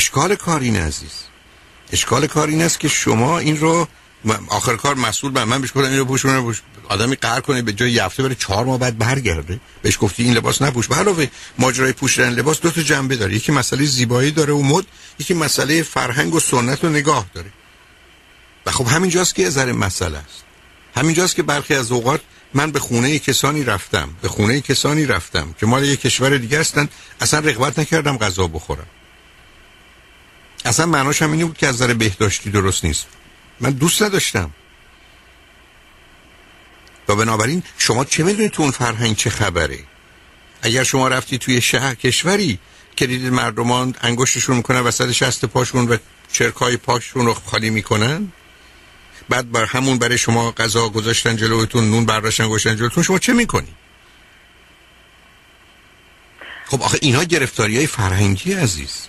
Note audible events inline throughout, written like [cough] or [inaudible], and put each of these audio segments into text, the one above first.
اشکال کار این عزیز. اشکال کار این است که شما این رو آخر کار مسئول من من بهش گفتم اینو پوشونه آدمی قهر کنه به جای یفته بره چهار ماه بعد برگرده. بهش گفتی این لباس نپوش. به علاوه ماجرای پوشیدن لباس دو تا جنبه داره. یکی مسئله زیبایی داره و مد یکی مسئله فرهنگ و سنت و نگاه داره. و خب همینجاست که ذره مسئله است. همینجاست که برخی از اوقات من به خونه کسانی رفتم به خونه کسانی رفتم که مال یک کشور دیگه هستن اصلا رغبت نکردم غذا بخورم. اصلا معناش هم اینه بود که از نظر بهداشتی درست نیست. من دوست نداشتم. و بنابراین شما چه می‌دونید تو اون فرهنگ چه خبره؟ اگر شما رفتی توی شهر کشوری که دیدید مردمان انگشتشون می‌کنن وسط شست پاشون و چرکای پاشون رو خالی می‌کنن؟ بعد بر همون برای شما غذا گذاشتن جلوتون نون برداشتن گذاشتن جلوتون شما چه می‌کنی؟ خب آخه اینا گرفتاری های فرهنگی عزیز.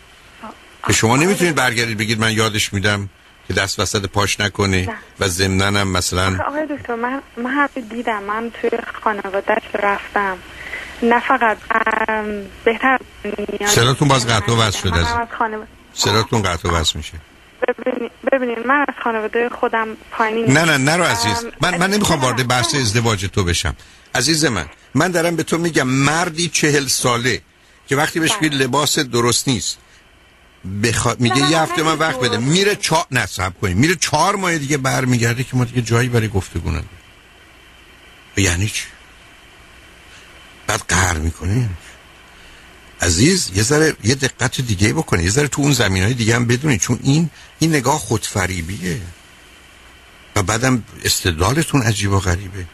که شما نمی‌تونید برگردید بگید من یادش میدم که دست وسط پاش نکنه و ضمنن مثلا. آقای دکتر من من حرف دیدم. من توی خانوادهش رفتم. نه فقط بهتر سراتون باز قطع و وصل شده. از سراتون قطع و وصل میشه. ببینید من از خانواده خودم پایین نه نه نه رو عزیز. من من نمی‌خوام وارد بحث ازدواج تو بشم. عزیز من من دارم به تو میگم مردی چهل ساله که وقتی بهش بگید لباس درست نیست. بخواد میگه یه هفته من وقت بده. میره چهار نصب کنیم. میره چهار ماه دیگه برمیگرده که ما دیگه جایی برای گفتگو نداریم. یعنی چی؟ بعد قهر می‌کنه. عزیز یه ذره یه دقت دیگه بکنه یه ذره تو اون زمین های دیگه هم بدونید چون این این نگاه خودفریبیه. و بعدم استدلالتون عجیب و غریبه.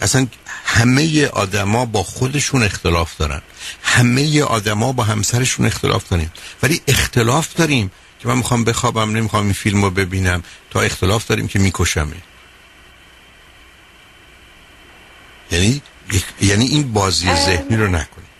اصلا همه آدما با خودشون اختلاف دارن. همه آدما با همسرشون اختلاف داریم. ولی اختلاف داریم که من می‌خوام بخوابم نمی‌خوام این فیلم رو ببینم. تا اختلاف داریم که میکشمه. یعنی یعنی این بازی ذهنی رو نکنید.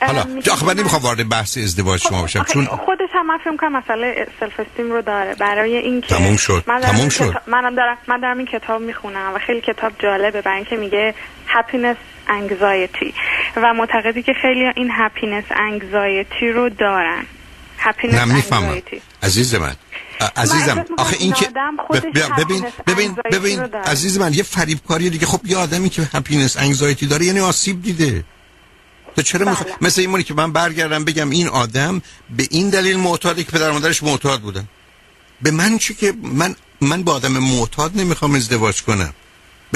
حالا آخه من نمی‌خوام وارد بحث ازدواج شما باشم چون خودش هم من فکر کنم مسئله self-esteem رو داره. برای اینکه تموم شد. من تموم شد. منم دارم من دارم این کتاب می‌خونم و خیلی کتاب جالبه. برای اینکه میگه happiness anxiety. و معتقدی که خیلی این happiness anxiety رو دارن. Happiness نه می‌فهمم. عزیز من. عزیزم آخه این که ببین ببین ببین عزیز من یه فریبکاری دیگه. خب یه آدمی که happiness anxiety داره یعنی آسیب دیده. تو چرا بله. مثل این که من برگردم بگم این آدم به این دلیل معتاده که پدر مادرش معتاد بودن. به من چی که من من با آدم معتاد نمی‌خوام ازدواج کنم.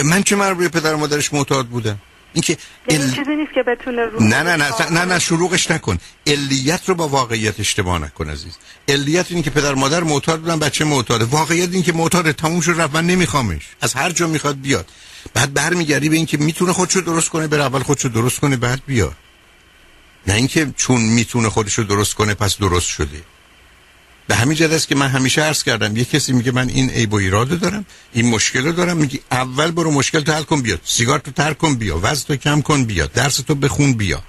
به من چه مربوطه پدر مادرش معتاد بودن اینکه یعنی ال... چیزی نیست که بتونه رو نه نه نه نه نه شروعش نکن. علیت رو با واقعیت اشتباه نکن عزیز. علیت اینه که پدر مادر معتاد بودن بچه معتاده. واقعیت این که معتاد تموم شد رفت من نمیخوامش. از هر جا می‌خواد بیاد. بعد برمیگردی به اینکه می‌تونه خودشو درست کنه بر اول خودشو درست کنه بعد بیاد. نه اینکه چون می‌تونه خودشو درست کنه پس درست شده. به همین جهت است که من همیشه عرض کردم یه کسی میگه من این عیب و ایراده دارم این مشکل رو دارم میگی اول برو مشکل تو حل کن بیا سیگار تو ترک کن بیا. وزن تو کم کن بیا. درس تو بخون بیا.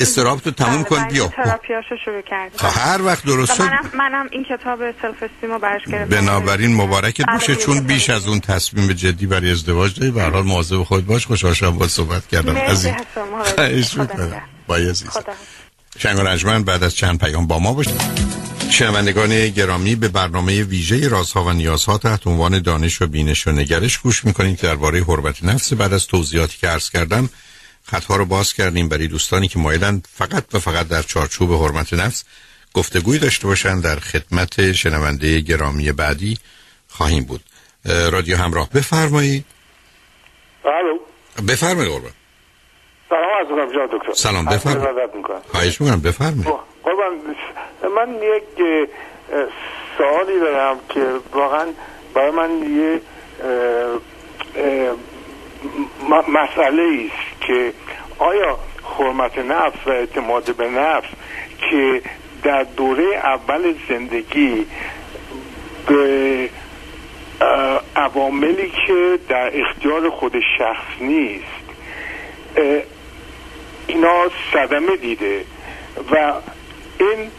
اضطراب تو تموم کن بیا. تراپیاشو شروع کردم خب، هر وقت درست منم, منم این کتاب self-esteem رو برش گرفتم. بنابراین مبارکت باشه چون بیش از اون تصمیم جدی برای ازدواج داری. به هر حال مواظب خود باش خوشحال شدم با صحبت کردم عزیز. خواهش می‌کنم. با عزیز شنگ بعد از چند پیام با ما باشید. شنوندگان گرامی به برنامه ویژه رازها و نیازها تحت عنوان دانش و بینش و نگرش گوش می‌کنید که درباره حرمت نفس بعد از توضیحاتی که عرض کردم خطها رو باز کردیم. برای دوستانی که مایلند فقط و فقط در چارچوب حرمت نفس گفتگوی داشته باشند در خدمت شنونده گرامی بعدی خواهیم بود. رادیو همراه بفرمایید. بفرمایید قربان. سلام عرض دکتر. سلام بفرمایید. خواهش می‌کنم بفرمایید. قربان من یک سوالی دارم که واقعا برای من یه مسئله است که آیا حرمت نفس و اعتماد به نفس که در دوره اول زندگی به عواملی که در اختیار خود شخص نیست اینا صدمه دیده و این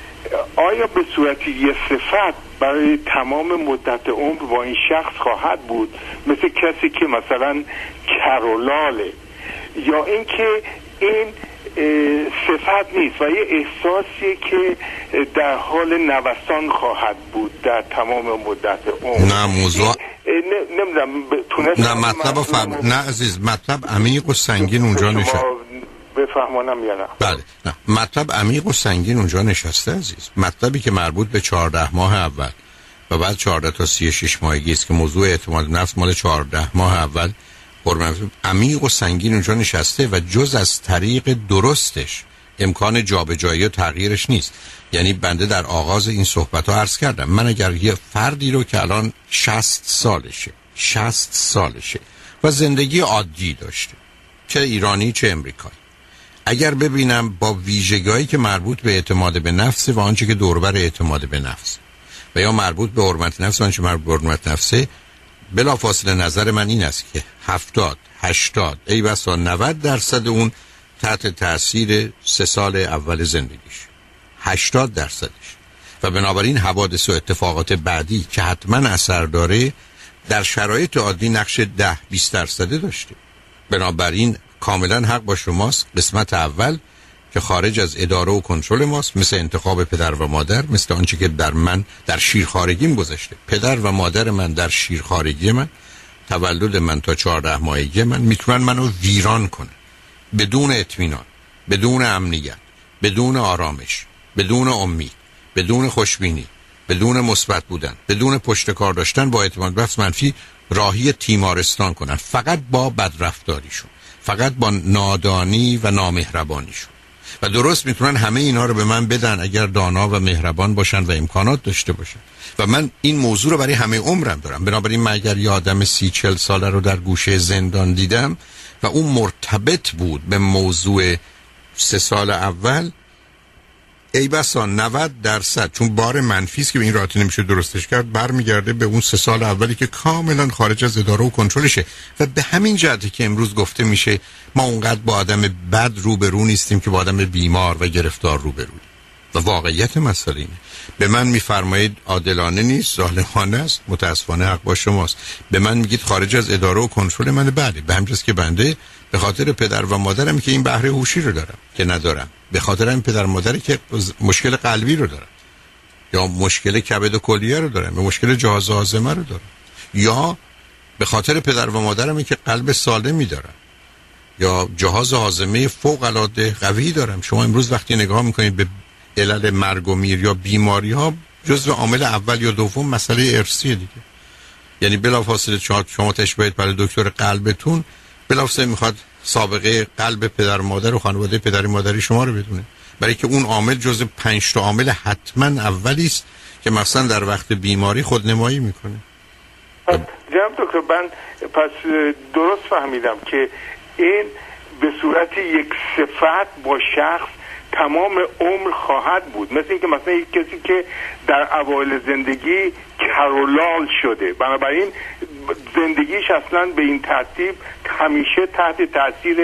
آیا به صورتی یه صفت برای تمام مدت عمر با این شخص خواهد بود؟ مثل کسی که مثلا کرولاله. یا اینکه این صفت نیست و یه احساسی که در حال نوسان خواهد بود در تمام مدت عمر. نه موضوع نمی‌دونم نه مطلب فهم... نه عزیز مطلب عمیق و سنگین اونجا نشسته بفهمانم یا نه. بله. نه. مطلب عمیق و سنگین اونجا نشسته عزیز. مطلبی که مربوط به چهارده ماه اول و بعد 14 تا 36 ماهگی است که موضوع اعتماد نفس مال 14 ماه اول عمیق و سنگین اونجا نشسته و جز از طریق درستش امکان جابجایی و تغییرش نیست. یعنی بنده در آغاز این صحبت ها عرض کردم. من اگر یه فردی رو که الان 60 سالشه 60 سالشه و زندگی عادی داشته چه ایرانی چه امریکایی اگر ببینم با ویژگایی که مربوط به اعتماد به نفس و آنچه که دوربر اعتماد به نفس و یا مربوط به حرمت نفس و آنچه مربوط به حرمت نفسه بلا فاصله نظر من این است که هفتاد هشتاد ای بسا 90 درصد اون تحت تاثیر سه سال اول زندگیش. هشتاد درصدش. و بنابراین حوادث و اتفاقات بعدی که حتما اثر داره در شرایط عادی نقش ده 20 درصده داشته. بنابراین کاملا حق با شماست. قسمت اول که خارج از اداره و کنترل ماست. مثل انتخاب پدر و مادر مثل آنچه که در من در شیرخارگیم گذشته. پدر و مادر من در شیرخارگی من تولد من تا چهارده ماهگی من می‌تونن منو ویران کنن. بدون اطمینان بدون امنیت بدون آرامش بدون امید بدون خوشبینی بدون مثبت بودن بدون پشت کار داشتن با اعتماد بفس منفی راهی تیمارستان کنن. فقط با بدرفتاریشون. فقط با نادانی و نامهربانیشون و درست می‌تونن همه اینا رو به من بدن اگر دانا و مهربان باشن و امکانات داشته باشن. و من این موضوع رو برای همه عمرم دارم. بنابراین من اگر یه آدم سی چل ساله رو در گوشه زندان دیدم و اون مرتبط بود به موضوع سه سال اول ای بسا 90 درصد. چون بار منفی که به این راحتی نمیشه درستش کرد برمیگرده به اون سه سال اولی که کاملا خارج از اداره و کنترلشه. و به همین جهته که امروز گفته میشه ما اونقدر با آدم بد روبرو نیستیم که با آدم بیمار و گرفتار روبرو. و واقعیت مسئله اینه. به من میفرمایید عادلانه نیست ظالمانه است متاسفانه حق با شماست. به من میگید خارج از اداره و کنترل من بله به همجاست که بنده به خاطر پدر و مادرم که این بهره هوشی رو دارم که ندارم. به خاطر این پدر مادری که مشکل قلبی رو دارم. یا مشکل کبد و کلیه رو دارم یا مشکل جهاز هاضمه رو دارم. یا به خاطر پدر و مادرم که قلب سالمی دارم یا جهاز هاضمه فوق العاده قوی دارم. شما امروز وقتی نگاه می‌کنید به علل مرگ و میر یا بیماری ها جزو عامل اول یا دوم مسئله ارسی دیگه. یعنی بلافاصله شما تشبهید برای دکتر قلبتون بلافاصله می‌خواد سابقه قلب پدر مادر و خانواده پدر مادری شما رو بدونه. برای که اون عامل جز پنج تا عامل حتما اولی است که مثلا در وقت بیماری خودنمایی می‌کنه. جناب دکتر من پس درست فهمیدم که این به صورت یک صفت با شخص تمام عمر خواهد بود. مثل اینکه مثلا یک کسی که در اوایل زندگی کرولال شده. بنابراین زندگیش اصلا به این ترتیب همیشه تحت تاثیر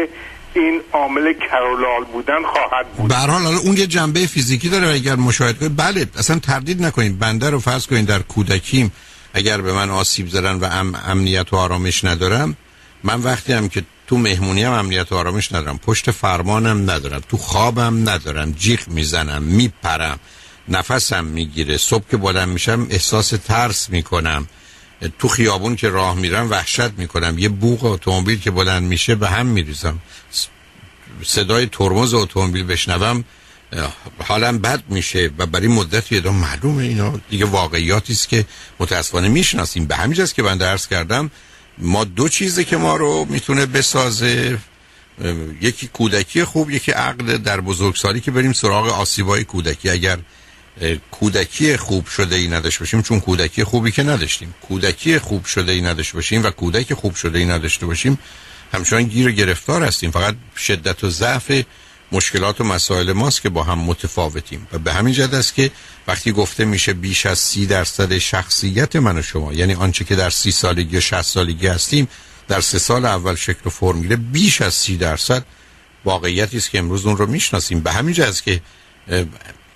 این عامل کرولال بودن خواهد بود. به حال اون یه جنبه فیزیکی داره اگر مشاهده کنید بله اصلا تردید نکنید. بنده رو فرض کنید در کودکیم اگر به من آسیب زدن و ام امنیت و آرامش ندارم من وقتی هم که تو مهمونی هم امنیت و آرامش ندارم پشت فرمانم ندارم تو خوابم ندارم جیغ می‌زنم میپرم نفسم می‌گیره صبح که بلند میشم احساس ترس می‌کنم. تو خیابون که راه میرم وحشت می‌کنم. یه بوق اتومبیل که بلند میشه به هم میریزم. صدای ترمز اتومبیل بشنوم حالم بد میشه و برای مدت یه معلومه اینا. دیگه واقعیاتی است که متاسفانه می‌شناسیم. به همین که من درس کردم ما دو چیزی که ما رو می‌تونه بسازه. یکی کودکی خوب یکی عقل در بزرگسالی که بریم سراغ آسیبای کودکی. اگر کودکی خوب شده ای نداشته باشیم چون کودکی خوبی که نداشتیم. کودکی خوب شده ای نداشته باشیم و کودک خوب شده ای نداشته باشیم همچنان گیر گرفتار هستیم. فقط شدت و ضعف مشکلات و مسائل ماست که با هم متفاوتیم. و به همین جد است که وقتی گفته میشه بیش از سی درصد شخصیت من و شما یعنی آنچه که در سی سالگی و شهست سالگی هستیم در سه سال اول شکل و فرم بیش از سی درصد واقعیتی است که امروز اون رو می‌شناسیم. به همین است که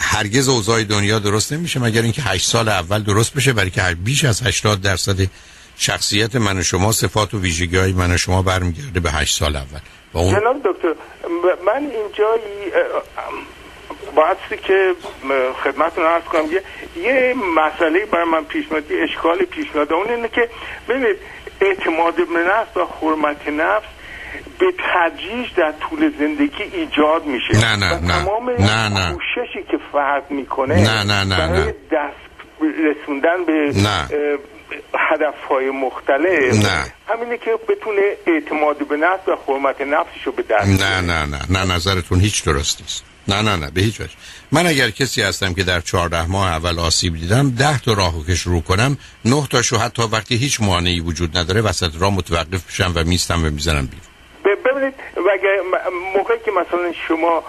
هرگز اوضاع دنیا درست نمیشه مگر اینکه هشت سال اول درست بشه برای که بیش از 80 درصد شخصیت من و شما صفات و ویژگی های من و شما برمیگرده به هشت سال اول. اون... جناب دکتر من اینجا بایستی که خدمتتون عرض کنم یه, یه مسئله برای من پیش اشکال پیش میاد اون اینه که ببینید اعتماد به نفس و حرمت نفس به تدریج در طول زندگی ایجاد میشه. نه نه نه تمام نه نه. کوششی که فرد می‌کنه نه نه نه برای نه. دست رسوندن به نه. هدف های مختلف. نه. همینه که بتونه اعتماد به نفس و حرمت نفسش رو به دست نه. نه نه نه. نظرتون هیچ درست نیست. نه نه نه به هیچ وجه. من اگر کسی هستم که در چهارده ماه اول آسیب دیدم ده تا راهو که شروع کنم نه تاشو حتی وقتی هیچ مانعی وجود نداره وسط راه متوقف میشم و میستم و می‌زنم بیرون. ببینید و اگه م- موقعی که مثلا شما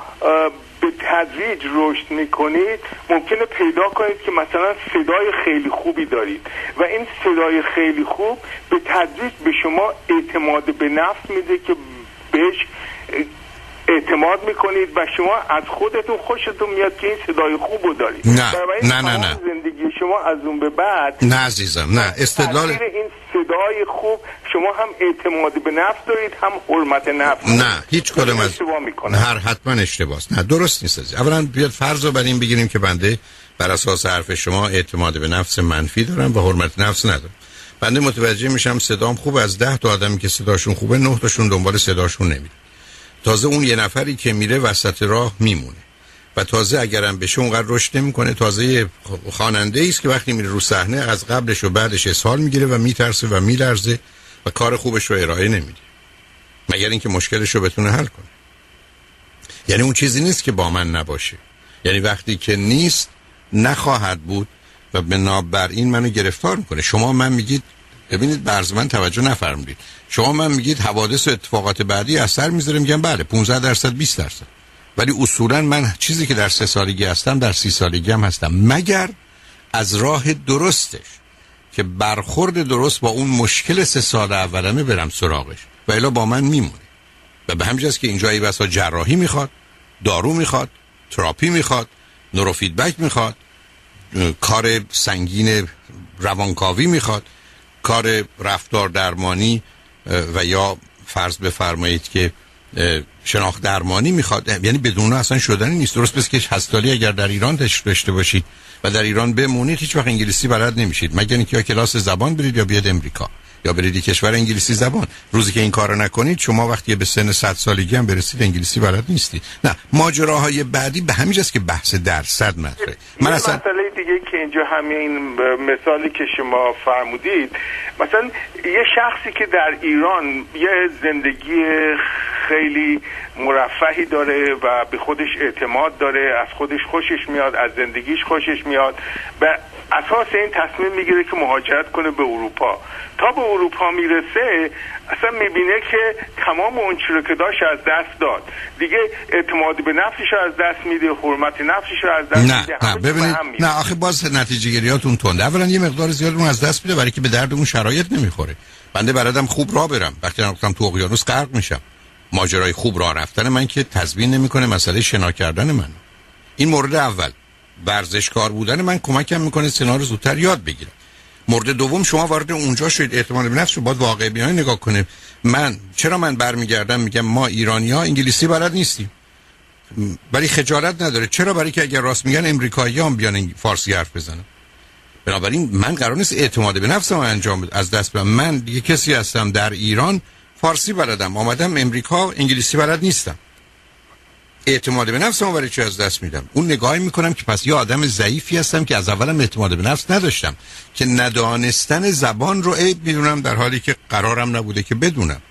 به تدریج رشد می‌کنید ممکنه پیدا کنید که مثلا صدای خیلی خوبی دارید. و این صدای خیلی خوب به تدریج به شما اعتماد به نفس میده که بهش اعتماد می‌کنید و شما از خودتون خوشتون میاد که این صدای خوب رو دارید نه. نه، نه، نه. زندگی شما از اون به بعد نه عزیزم نه استدلال این صدای خوب شما هم اعتماد به نفس دارید هم حرمت نفس نه هیچ کدوم از می‌کنه هر حتما اشتباهست نه درست نیست عزیز. اولا بیاد فرض رو بر این بگیریم که بنده بر اساس حرف شما اعتماد به نفس منفی دارم و حرمت نفس ندارم بنده متوجه میشم صدام خوب از ده تا آدمی که صداشون خوبه نه تاشون دنبال صداشون نمیره تازه اون یه نفری که میره وسط راه میمونه. و تازه اگرم بشه اونقدر رشد نمی‌کنه تازه خواننده است که وقتی میره رو صحنه از قبلش و بعدش اسهال می‌گیره و میترسه و میلرزه و کار خوبش رو ارائه نمیده. مگر اینکه مشکلش رو بتونه حل کنه. یعنی اون چیزی نیست که با من نباشه. یعنی وقتی که نیست نخواهد بود و بنابر این منو گرفتار می‌کنه. شما من میگید ببینید برز من توجه نفرمودید. شما من میگید حوادث و اتفاقات بعدی اثر می‌ذاره میگم بله 15 درصد 20 درصد. ولی اصولا من چیزی که در سه سالگی هستم در سی سالگی هم هستم. مگر از راه درستش که برخورد درست با اون مشکل سه سال اولمه برم سراغش؟ و الا با من میمونه. و به همین که اینجا ای بسا جراحی می‌خواد دارو می‌خواد تراپی می‌خواد نورو فیدبک می‌خواد کار سنگین روانکاوی می‌خواد کار رفتار درمانی و یا فرض بفرمایید که شناخت درمانی می‌خواد یعنی بدون اصلا شدنی نیست. درست پس که هستالی اگر در ایران داشته باشید و در ایران بمونید هیچ وقت انگلیسی بلد نمیشید. مگر اینکه یا کلاس زبان برید یا بیاد امریکا. یا برید کشور انگلیسی زبان. روزی که این کارو نکنید شما وقتی به سن 100 سالگی هم برسید انگلیسی بلد نیستید نه ماجراهای بعدی به همین جاست که بحث درصد مطرحه. من اصلا مسئله دیگه که اینجا همین مثالی که شما فرمودید مثلا یه شخصی که در ایران یه زندگی خیلی مرفهی داره و به خودش اعتماد داره از خودش خوشش میاد از زندگیش خوشش میاد و اساس این تصمیم می‌گیره که مهاجرت کنه به اروپا. تا به اروپا می‌رسه اصلا می‌بینه که تمام اون که داشت از دست داد. دیگه اعتماد به نفسش رو از دست میده حرمت نفسش رو از دست نه میده نه ببینید. نه آخه باز نتیجه گیریاتون تنده اولا یه مقدار زیاد اون از دست میده برای که به درد اون شرایط نمی‌خوره. بنده بلدم خوب راه برم. وقتی رفتم تو اقیانوس غرق میشم. ماجرای خوب راه رفتن من که تضمین نمی‌کنه مسئله شنا کردن من. این مورد اول. ورزشکار بودن من کمکم می‌کنه سنا رو زودتر یاد بگیرم. مورد دوم شما وارد اونجا شدید. اعتماد به نفس رو باید واقع بیان نگاه کنه من چرا من برمیگردم؟ میگم ما ایرانی ها انگلیسی بلد نیستیم. ولی خجالت نداره. چرا برای که اگر راست میگن امریکایی هم بیان فارسی حرف بزنن؟ بنابراین من قرار نیست اعتماد به نفسم انجام بد- از دست بدم. من دیگه کسی هستم در ایران فارسی بلدم. آمدم امریکا انگلیسی بلد نیستم. اعتماد به نفسم برای چی از دست میدم؟ اون نگاهی می‌کنم که پس یه آدم ضعیفی هستم که از اولم اعتماد به نفس نداشتم که ندانستن زبان رو عیب می‌دونم در حالی که قرارم نبوده که بدونم.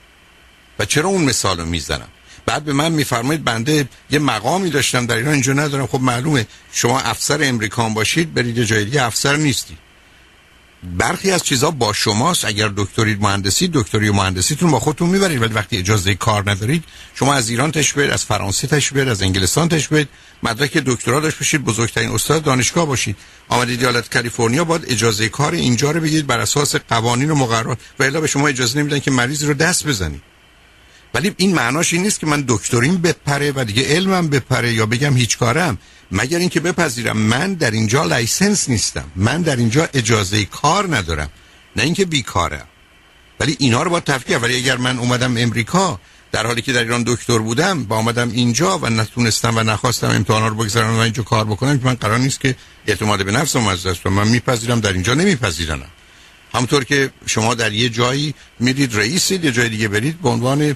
و چرا اون مثال رو می‌زنم؟ بعد به من میفرمایید بنده یه مقامی داشتم در ایران اینجا ندارم. خب معلومه شما افسر امریکان باشید برید جای دیگه افسر نیستی. برخی از چیزها با شماست. اگر دکترید مهندسی دکتری مهندسیتون با خودتون می‌برید. ولی وقتی اجازه کار ندارید شما از ایران برید از فرانسه برید از انگلستان برید. مدرک دکترا داشته باشید بزرگترین استاد دانشگاه باشید. آمدید ایالت کالیفرنیا باید اجازه کار اینجا رو بگیرید بر اساس قوانین و مقررات. و الا به شما اجازه نمیدن که مریض رو دست بزنید. ولی این معناش این نیست که من دکتریم بپره و دیگه علمم بپره یا بگم هیچ‌کاره‌م. مگر اینکه بپذیرم من در اینجا license نیستم من در اینجا اجازه کار ندارم نه اینکه بیکارم ولی اینا رو با تفکیک ولی اگر من اومدم امریکا در حالی که در ایران دکتر بودم با آمدم اینجا و نتونستم و نخواستم امتحانا رو بگذارم و اینجا کار بکنم که من قرار نیست که اعتماد به نفسم از دست من میپذیرم در اینجا نمیپذیرم همونطور که شما در یه جایی میرید رئیسید یه جای دیگه برید به عنوان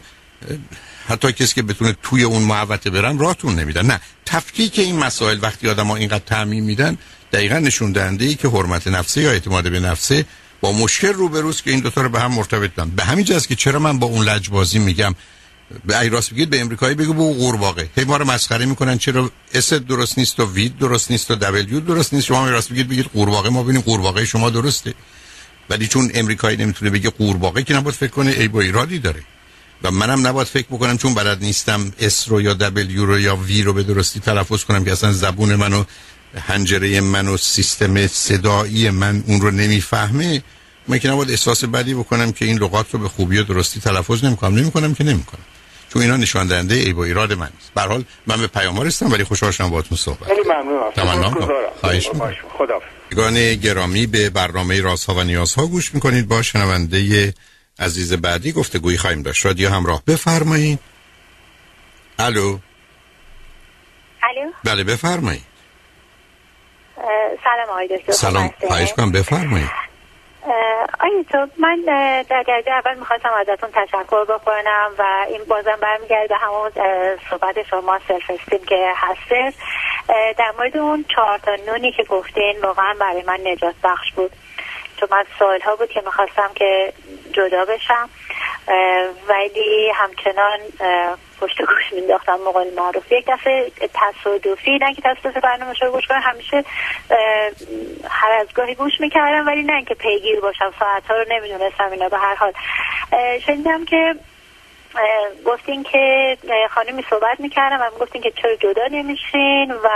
حتی کسی که بتونه توی اون محوطه برن راتون نمیدن. نه تفکیک این مسائل وقتی آدم ها اینقدر تعمیم میدن دقیقا نشون دهنده ای که حرمت نفسه یا اعتماد به نفسه با مشکل روبروست که این دوتا رو به هم مرتبط بدن به همین جاست که چرا من با اون لجبازی میگم؟ به ای راست بگید به امریکایی بگو بگو قورباغه. هی ما رو مسخره می‌کنن چرا S درست نیست و V درست نیست و W درست نیست. شما راست بگید بگید قورباغه. ما ببینیم قورباغه شما درسته. ولی چون امریکایی نمی‌تونه بگه قورباغه که نباید فکر کنه عیب یا ایرادی داره. و منم نباید فکر بکنم چون بلد نیستم S رو یا W رو یا V رو به درستی تلفظ کنم که اصلا زبون منو هنجره من و سیستم صدایی من اون رو نمی‌فهمه. من که نباید احساس بدی بکنم که این لغات رو به خوبی و درستی تلفظ نمی‌کنم. نمی‌کنم که نمی‌کنم. چون اینا نشان دهنده ای با ایراد من است. به حال من به پیاموار هستم ولی خوشحال شدم باهاتون صحبت خیلی ممنونم تمام خواهش خدا گرامی به برنامه رازها و نیازها گوش می‌کنید. با شنونده عزیز بعدی گفتگویی خواهیم داشت. رادیو همراه. بفرمایید. الو. الو. بله بفرمایید. سلام آقای دکتر. سلام. خواهش کنم بفرمایید. آیا تو من در درجه اول می‌خواستم ازتون تشکر بکنم و این بازم برمیگرده همون صحبت شما سلف استیم که هستش. در مورد اون چهار تا نونی که گفتین واقعا برای من نجات بخش بود. چون من ها بود که می‌خواستم که جدا بشم ولی همچنان پشت گوش مینداختم موقع معروف یک دفعه تصادفی نه که تصادف برنامه رو گوش کنم همیشه هر از گاهی گوش می‌کردم ولی نه که پیگیر باشم ساعت ها رو نمی‌دونستم اینا به هر حال. شنیدم که گفتین که خانمی صحبت می‌کردم و گفتین که چرا جدا نمیشین و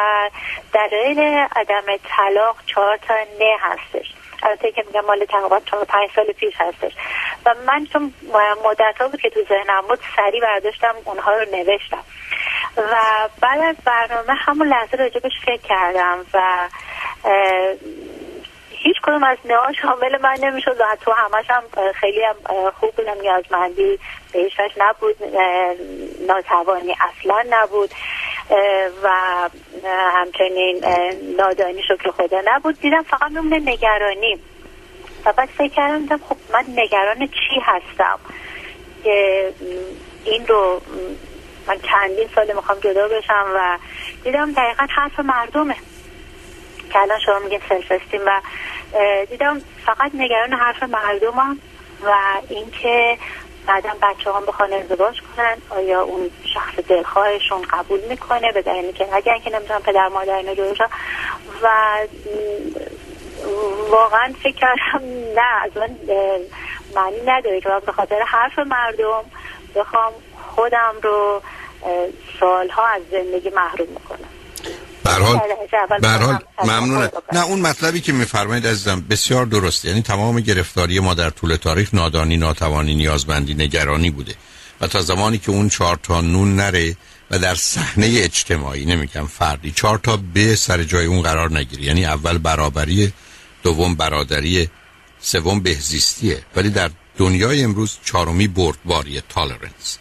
دلایل عدم طلاق چهار تا نه هستش. البته که میگم مال تقریبا چهار پنج سال پیش هستش. و من چون مدت ها بود که تو ذهنم بود سریع برداشتم اونها رو نوشتم. و بعد از برنامه همون لحظه راجبش فکر کردم و هیچ کدوم از نها شامل من نمی‌شد و تو همش هم خیلی هم خوب بودم نیازمندی بهشش نبود ناتوانی اصلا نبود و همچنین نادانی شکر خدا نبود. دیدم فقط میمونه نگرانی. و بعد فکر کردم خب من نگران چی هستم؟ که این رو من چندین سال می‌خوام جدا بشم و دیدم دقیقا حرف مردمه. که الان شما میگین سلف استیم و دیدم فقط نگران حرف مردمم و اینکه بعدا بچه هم بخوان ازدواج کنن. آیا اون شخص دلخواهشون قبول می‌کنه؟ به دلیلی که اگر که نمی‌تونن پدر مادر اینا و واقعا فکر کردم نه از من معنی نداره که به خاطر حرف مردم بخوام خودم رو سالها از زندگی محروم می‌کنم. برحال برحال ممنونه. نه اون مطلبی که میفرمایید عزیزم بسیار درست یعنی تمام گرفتاری ما در طول تاریخ نادانی ناتوانی نیازمندی نگرانی بوده. و تا زمانی که اون چهار تا نون نره و در صحنه اجتماعی نمیگم فردی چهار تا به سر جای اون قرار نگیره. یعنی اول برابری دوم برادری سوم بهزیستیه ولی در دنیای امروز چهارمی بردباری تالرنس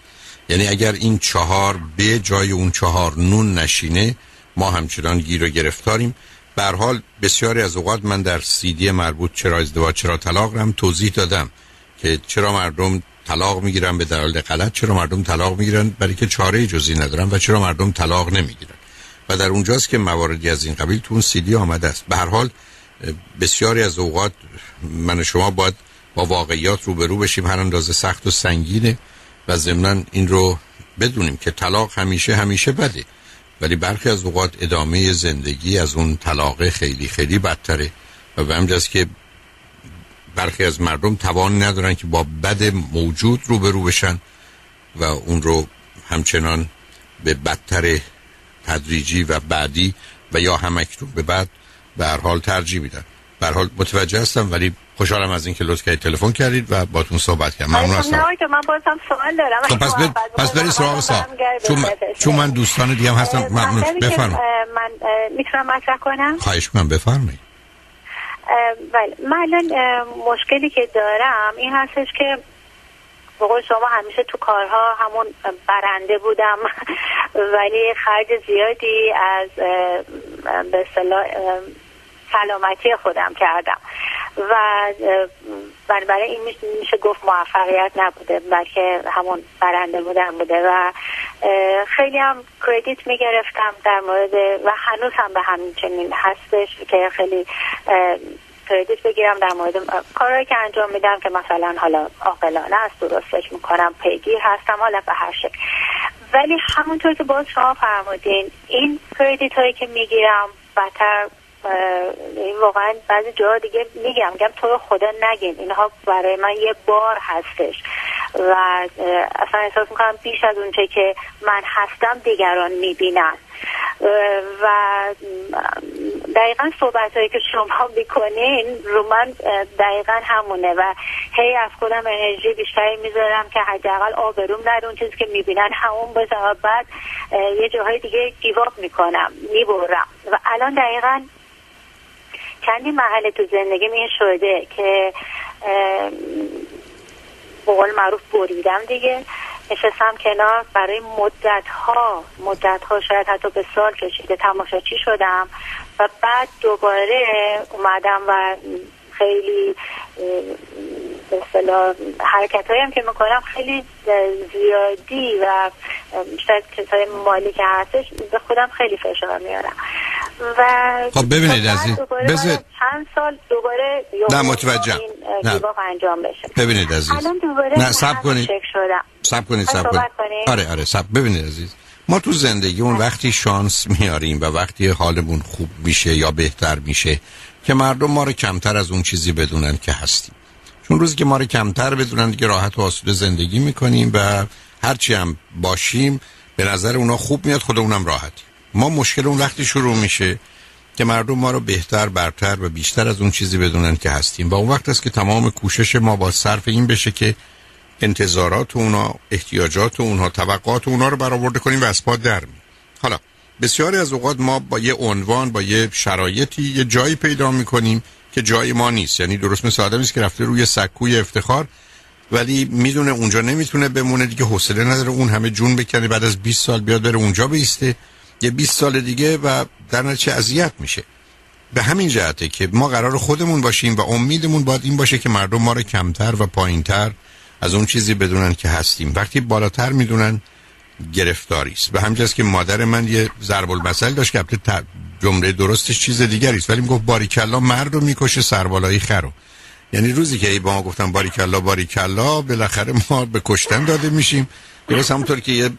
یعنی اگر این چهار به جای اون چهار نون نشینه ما همچنان گیر و گرفتاریم. به حال بسیاری از اوقات من در سیدی مربوط چرا ازدواج چرا طلاق رم توضیح دادم که چرا مردم طلاق می‌گیرن به دلایل غلط چرا مردم طلاق می‌گیرن برای که چاره جزی ندارن و چرا مردم طلاق نمی‌گیرن. و در اونجاست که مواردی از این قبیل تو اون سیدی آمده است. به هر حال بسیاری از اوقات من شما باید با واقعیات روبرو بشیم. هر اندازه سخت و سنگینه و ضمنا این رو بدونیم که طلاق همیشه همیشه بده. ولی برخی از اوقات ادامه زندگی از اون طلاق خیلی خیلی بدتره و به همجاست که برخی از مردم توان ندارن که با بد موجود روبرو بشن و اون رو همچنان به بدتر تدریجی و بعدی و یا همکتون به بعد به هر حال ترجیح میدن. به هر حال متوجه هستم ولی خوشحالم از اینکه لطف کردید تلفن کردید و باتون صحبت کردم. ممنون هستم من بازم سوال دارم. خب پس بر... پس برید سراغ سوال چون چون من دوستان دیگه هم هستم. ممنون. بفرمایید. من می‌تونم مطرح کنم؟ خواهش کنم بفرمایید. بله. من الان مشکلی که دارم این هستش که بقول شما همیشه تو کارها همون برنده بودم. [laughs] ولی خرج زیادی از به سلامتی خودم کردم. و برای این میشه گفت موفقیت نبوده بلکه همون برنده بودن بوده. و خیلی هم کردیت می‌گرفتم در مورد و هنوز هم به همین چنین هستش که خیلی کردیت بگیرم در مورد کارهایی که انجام میدم که مثلا حالا عاقلانه است درست فکر می‌کنم پیگیر هستم حالا به هر شکل. ولی همونطور که باز شما فرمودین این کردیت هایی که می‌گیرم بدتر این واقعا بعضی جاها دیگه میگم میگم تو خدا نگین. اینها برای من یه بار هستش. و اصلا احساس می‌کنم بیش از اونچه که من هستم دیگران می‌بینن. و دقیقا صحبت هایی که شما می‌کنین رو من دقیقا همونه. و هی از خودم انرژی بیشتری می‌ذارم که حداقل آبروم در اون چیزی که می‌بینن همون باشه بعد یه جاهای دیگه گیواب می‌کنم می‌برم. و الان دقیقا چندی محل تو زندگی این شده که بقول معروف بریدم دیگه. نشستم کنار. برای مدت ها مدت ها شاید حتی به سال کشیده تماشاچی شدم. و بعد دوباره اومدم و خیلی به حرکت هم که می‌کنم خیلی زیادی و بیشتر چیزهای مالی که هستش به خودم خیلی فشار میارم. و خب ببینید از این چند سال دوباره نه متوجه نه. انجام بشه. ببینید عزیز. الان دوباره نه سب کنید. سب کنید سب کنید. آره آره سب ببینید عزیز ما تو زندگی اون وقتی شانس میاریم و وقتی حالمون خوب میشه یا بهتر میشه که مردم ما رو کمتر از اون چیزی بدونن که هستیم. چون روزی که ما رو کمتر بدونن دیگه راحت و آسوده زندگی می‌کنیم و هرچی هم باشیم به نظر اونا خوب میاد خود اونم راحتی ما مشکل اون وقتی شروع میشه که مردم ما رو بهتر برتر و بیشتر از اون چیزی بدونن که هستیم و اون وقت است که تمام کوشش ما با صرف این بشه که انتظارات اونا احتیاجات اونها توقعات اونا رو برآورده کنیم و از پا در. حالا بسیاری از اوقات ما با یه عنوان با یه شرایطی یه جایی پیدا می‌کنیم که جای ما نیست. یعنی درست مثل آدمی که رفته روی سکوی افتخار ولی می‌دونه اونجا نمی‌تونه بمونه دیگه حوصله نداره اون همه جون بکنه بعد از 20 سال بیاد بره اونجا بیسته. یه 20 سال دیگه و در نتیجه اذیت میشه. به همین جهته که ما قرار خودمون باشیم و امیدمون باید این باشه که مردم ما رو کمتر و پایینتر از اون چیزی بدونن که هستیم. وقتی بالاتر می‌دونن گرفتاری است. به همجاست که مادر من یه ضرب المثل داشت که جمله درستش چیز دیگری است. ولی می‌گفت باریکلا مرد رو می‌کشه سربالایی خرو یعنی روزی که ای با ما گفتم باریکلا باریکلا بالاخره ما به کشتن داده میشیم. درست همونطور که یه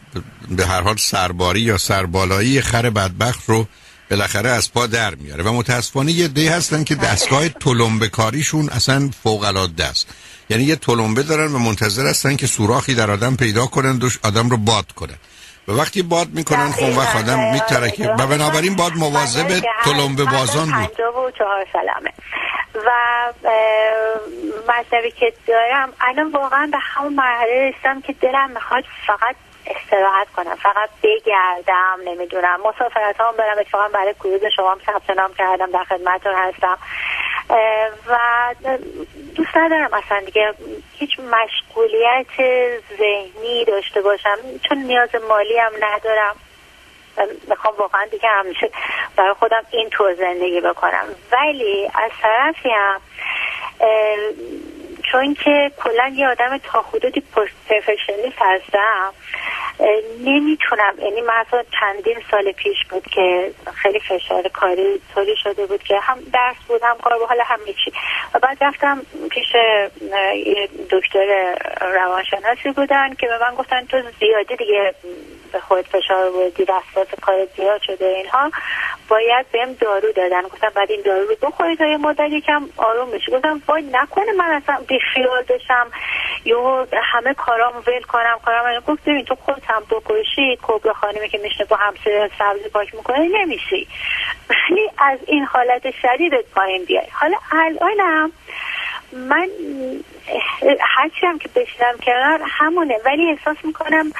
به هر حال سرباری یا سربالایی خر بدبخت رو بالاخره از پا در میاره و متاسفانه یه دی هستن که دستگاه تلمبه کاریشون اصلا فوق العاده است. یعنی یه تلمبه دارن و منتظر هستن که سوراخی در آدم پیدا کنن دوش آدم رو باد کنن. و وقتی باد می‌کنن خب وقت آدم میترکه. و بنابراین باد مواظب تلمبه بازان بود. و مطلبی که دارم الان واقعا به همون مرحله رسیدم که دلم می‌خواد فقط استراحت کنم فقط بگردم نمی‌دونم. مسافرت هم برم اتفاقا برای کروز شما هم ثبت نام کردم در خدمتتون هستم. و دوست ندارم اصلا دیگه هیچ مشغولیت ذهنی داشته باشم. چون نیاز مالی هم ندارم. می‌خوام واقعا دیگه همیشه برای خودم این طور زندگی بکنم. ولی از طرفی هم چون که کلا یه آدم تا حدودی پرفکشنیست هستم نمی‌تونم. یعنی من چندین سال پیش بود که خیلی فشار کاری طوری شده بود که هم درس بود هم کار بود حالا همه چی. و بعد رفتم پیش دکتر روانشناسی بودن که به من گفتن تو زیادی دیگه به خود فشار بودی دستات کار زیاد شده اینها باید بهم دارو دادن. گفتم بعد این دارو رو بخورید تا یه مدت یکم آروم بشی. گفتم وای نکنه من اصلا بی خیال بشم. یا همه کارام ول کنم کارام گفت ببین تو خودت هم بکشی کبرا خانمی که میشه با همسر سبزی پاک می‌کنه نمیشی. ولی از این حالت شدیدت پایین بیای. حالا الانم من هرچی هم که بشینم کنار همونه ولی احساس می‌کنم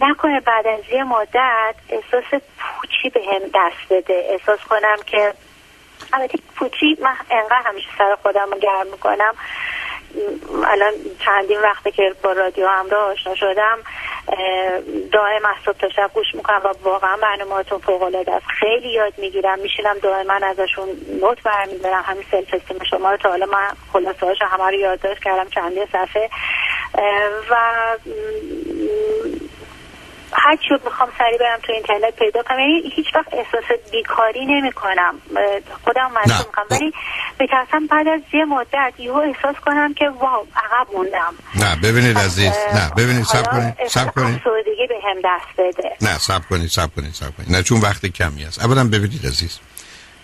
نکنه بعد از یه مدت احساس پوچی به هم دست بده. احساس کنم که البته پوچی من انقدر همیشه سر خودم رو گرم می‌کنم. الان چندین وقته که با رادیو همراه آشنا شدم دائم از صبح تا شب گوش می‌کنم و واقعا برنامهاتون فوق العاده است. خیلی یاد می‌گیرم میشینم دائما ازشون نوت برمیدارم. همین سلف استیم شما رو تا حالا من خلاصه هاش همه رو یادداشت کردم چندین صفحه. و هر چی می‌خوام سریع برم تو اینترنت پیدا کنم. یعنی هیچ وقت احساس بیکاری نمی کنم خودم مجبور می‌کنم ولی بترسم بعد از یه مدت یهو احساس کنم که واو عقب موندم. نه ببینید عزیز. نه ببینید سب کنید سب کنید. دیگه به هم دست بده. نه سب کنید سب کنید سب کنید. نه چون وقت کمی است. اولا ببینید عزیز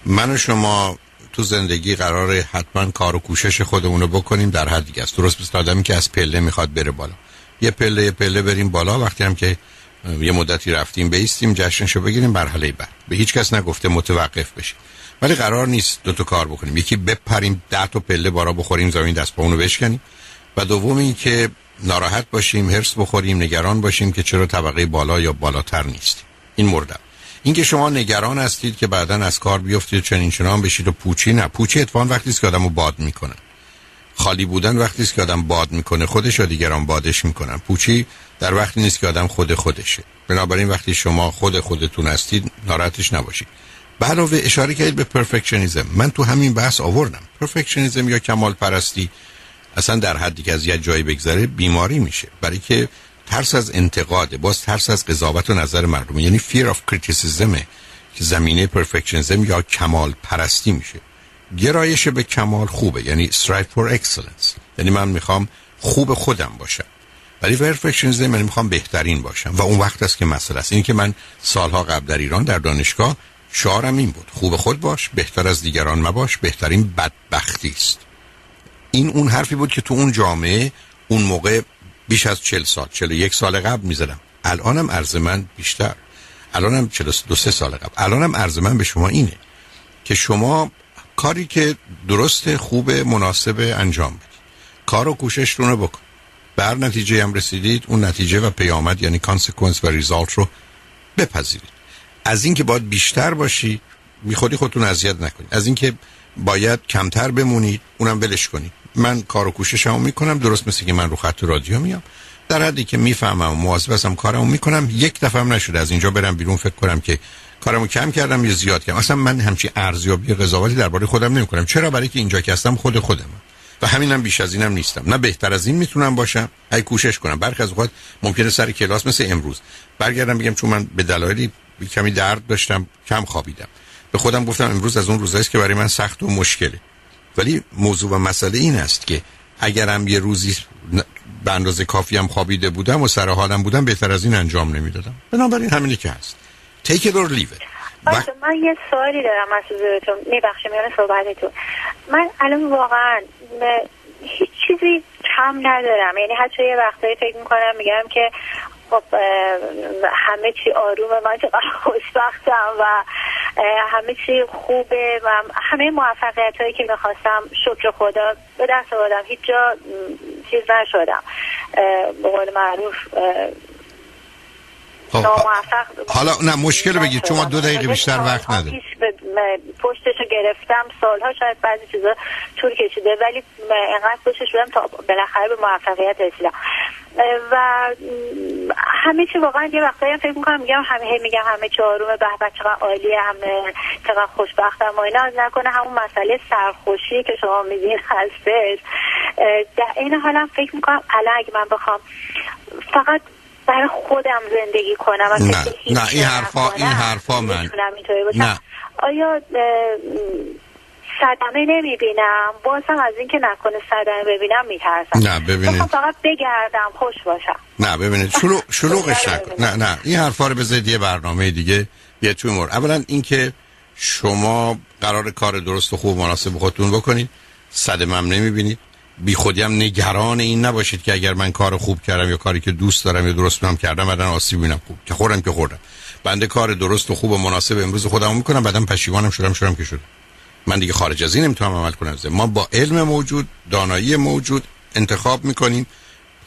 من و شما تو زندگی قرار حتما کار و کوشش خودمون رو بکنیم در حد دیگه است درست مثل آدمی که از پله می‌خواد بره بالا. یه پله یه پله بریم بالا. وقتی هم که یه مدتی رفتیم بیستیم جشنشو بگیریم مرحله بعد. به هیچ کس نگفته متوقف بشیم ولی قرار نیست دو تا کار بکنیم. یکی بپریم ده تا پله بارا بخوریم زمین دست پامونو بشکنیم. و دوم این که ناراحت باشیم هرس بخوریم نگران باشیم که چرا طبقه بالا یا بالاتر نیست این مردم اینکه شما نگران هستید که بعدا از کار بیفتید چنین چنان بشید و پوچی نه. پوچی اتفاقا وقتی است که آدمو باد می‌کنه. خالی بودن وقتی است که آدم باد می‌کنه. خودش و دیگران بادش می‌کنن. پوچی در وقتی نیست که آدم خود خودشه. بنابراین وقتی شما خود خودتون هستید ناراحتش نباشید. علاوه اشاره کردید به perfectionism من تو همین بحث آوردم. perfectionism یا کمال پرستی اصلا در حدی که از یه جایی بگذره بیماری میشه. برای که ترس از انتقاد باز ترس از قضاوت و نظر مردم. یعنی fear of criticism که زمینه perfectionism یا کمال پرستی میشه. گرایش به کمال خوبه. یعنی strive for excellence. یعنی من می‌خوام خوب خودم باشم. ولی پرفکشنیزم من می‌خوام بهترین باشم. و اون وقت است که مسئله است. این که من سالها قبل در ایران در دانشگاه شعارم این بود. خوب خود باش بهتر از دیگران مباش بهترین بدبختی است. این اون حرفی بود که تو اون جامعه اون موقع بیش از 40 سال 41 سال قبل می‌زدم. الانم عرض من بیشتر. الانم 42 سال قبل. الانم عرض من به شما اینه که شما کاری که درست خوب مناسب انجام بدید. کار و کوششتون رو بکن. بر نتیجه هم رسیدید اون نتیجه و پیامد یعنی consequence و result رو بپذیرید. از اینکه باید بیشتر باشید بی خودتون اذیت نکنید. از اینکه باید کمتر بمونید اونم ولش کنید. من کار و کوششمو می‌کنم درست مثل که من رو خط رادیو میام. در حدی که می‌فهمم و مواظب هستم کارمو می‌کنم یک دفعه هم نشده. از اینجا برم بیرون فکر کنم که کارمو کم کردم یا زیاد کردم. اصلا من همچی ارزیابی قضاوتی درباره خودم نمی‌کنم. چرا؟ برای که اینجا که هستم خود خودم و همینم بیش از اینم نیستم. نه بهتر از این می‌تونم باشم. ای کوشش کنم. برخی از اوقات ممکنه سر کلاس مثل امروز برگردم بگم چون من به دلایلی کمی درد داشتم کم خوابیدم. به خودم گفتم امروز از اون روزایی که برای من سخت و مشکله. ولی موضوع و مسئله این است که اگرم یه روزی به اندازه کافی هم خوابیده بودم و سر حالم بودم بهتر از این انجام نمی‌دادم. بنابراین همینی که هست. Take it or leave it. من یه سوالی دارم از حضورتون میبخشم میان صحبتتون. من الان واقعا هیچ چیزی کم ندارم. یعنی حتی یه وقتایی فکر می‌کنم میگم که خب همه چی آرومه من چقدر خوشبختم و همه چی خوبه و همه موفقیت هایی که می‌خواستم شکر خدا به دست آوردم. هیچ جا چیز نشدم. به قول معروف حالا نه مشکل بگید چون ما دو دقیقه بیشتر وقت نداریم پشتشو گرفتم. سالها شاید بعضی چیزا طول کشیده ولی اینقدر پشتش بودم تا بالاخره به موفقیت رسیدم. و همه چی واقعا یه وقتایی فکر می‌کنم میگم همه میگم همه آرومه به به چقدر عالیه همه چقدر خوشبختم و اینا. نکنه همون مسئله سرخوشی که شما میگین هستش. در این حالم فکر می‌کنم الان اگه من بخوام فقط برای خودم زندگی کنم نه نه این حرفا این حرفا من. نه. آیا صدمه نمی‌بینم؟ بازم از اینکه نکنه صدمه ببینم میترسم. نه ببینید. فقط بگردم خوش باشم. نه ببینید. شروع شلوغش نکن نه نه. این حرفا رو بذارید یه برنامه دیگه بیا توی مورد اولا اینکه شما قرار کار درست و خوب مناسب خودتون بکنید. صدمه هم نمی‌بینید. بی خودی نگران این نباشید که اگر من کار خوب کردم یا کاری که دوست دارم یا درست هم کردم بعدن آسیب بینم خوب که خوردم که خوردم. بنده کار درست و خوب و مناسب امروز خودم می‌کنم بعدم پشیمانم شدم شدم که شدم. من دیگه خارج از این نمی‌تونم عمل کنم. ما با علم موجود دانایی موجود انتخاب می‌کنیم.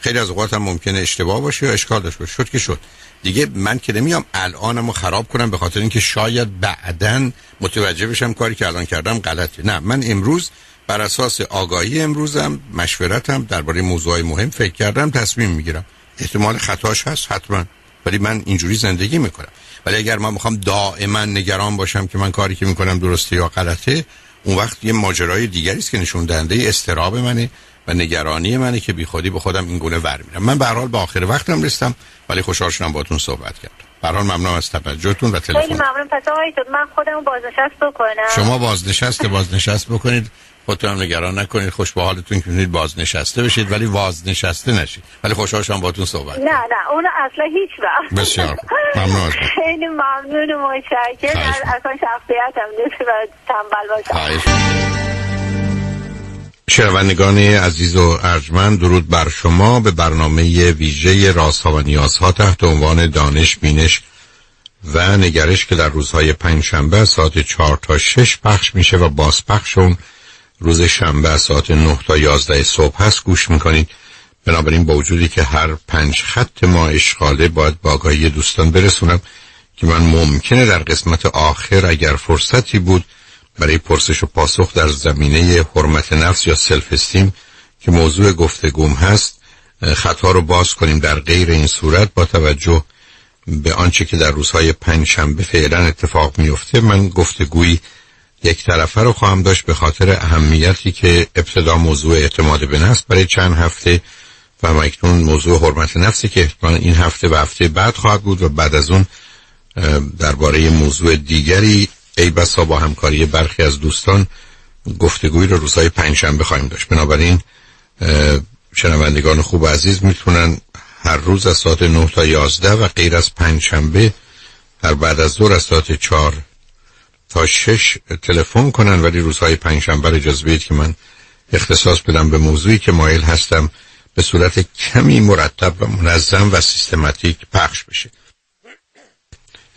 خیلی از اوقات هم ممکنه اشتباه باشه یا اشکال داشته باشه. شد که شد. دیگه من که نمیام الانمو خراب کنم به خاطر اینکه شاید بعدا متوجه بشم کاری که الان کردم غلطه. نه من امروز بر اساس آگاهی امروزم مشورتم درباره موضوعی مهم فکر کردم تصمیم می‌گیرم. احتمال خطاش هست حتما. ولی من اینجوری زندگی می‌کنم. ولی اگر من می‌خوام دائما نگران باشم که من کاری که می‌کنم درسته یا غلطه اون وقت یه ماجرای دیگری است که نشون دهنده استراب منه و نگرانی منه که بیخودی به خودم این گونه ور میرم. من به حال به آخر وقتم رسیدم ولی خوشحال شدم باهاتون صحبت کردم. به حال ممنون از توجهتون و تلفن. خیلی ممنون. پس آقای من خودم بازنشست بکنم. شما بازنشست بازنشست بکنید. خودتون هم نگران نکنید. خوش به حالتون که بازنشسته بشید ولی بازنشسته نشید. ولی خوشحال شدم باهاتون صحبت نه نه اون اصلا هیچ وقت. بسیار ممنون خیلی ممنون و متشکرم. اصلا شخصیتم نیست و تنبل باشم. شنوندگان عزیز و ارجمند درود بر شما. به برنامه ویژه رازها و نیازها تحت عنوان دانش بینش و نگرش که در روزهای پنج شنبه ساعت چهار تا شش پخش میشه و بازپخش اون روز شنبه ساعت نه تا یازده صبح هست گوش می‌کنید. بنابراین با وجودی که هر پنج خط ما اشغاله باید با آگاهی دوستان برسونم که من ممکنه در قسمت آخر اگر فرصتی بود برای پرسش و پاسخ در زمینه حرمت نفس یا سلف استیم که موضوع گفتگوم هست خطا رو باز کنیم در غیر این صورت با توجه به آنچه که در روزهای پنج شنبه فعلا اتفاق میفته من گفتگویی یک طرفه رو خواهم داشت به خاطر اهمیتی که ابتدا موضوع اعتماد به نفس برای چند هفته و مکنون موضوع حرمت نفسی که این هفته و هفته بعد خواهد بود و بعد از اون درباره موضوع دیگری ای بسا با همکاری برخی از دوستان گفتگوی رو روزهای پنجشنبه خواهیم داشت. بنابراین شنوندگان خوب عزیز می‌تونن هر روز از ساعت 9 تا 11 و غیر از پنجشنبه هر بعد از ظهر از ساعت 4 تا 6 تلفن کنن ولی روزهای پنجشنبه رو اجازه بدید که من اختصاص بدم به موضوعی که مایل هستم به صورت کمی مرتب و منظم و سیستماتیک پخش بشه.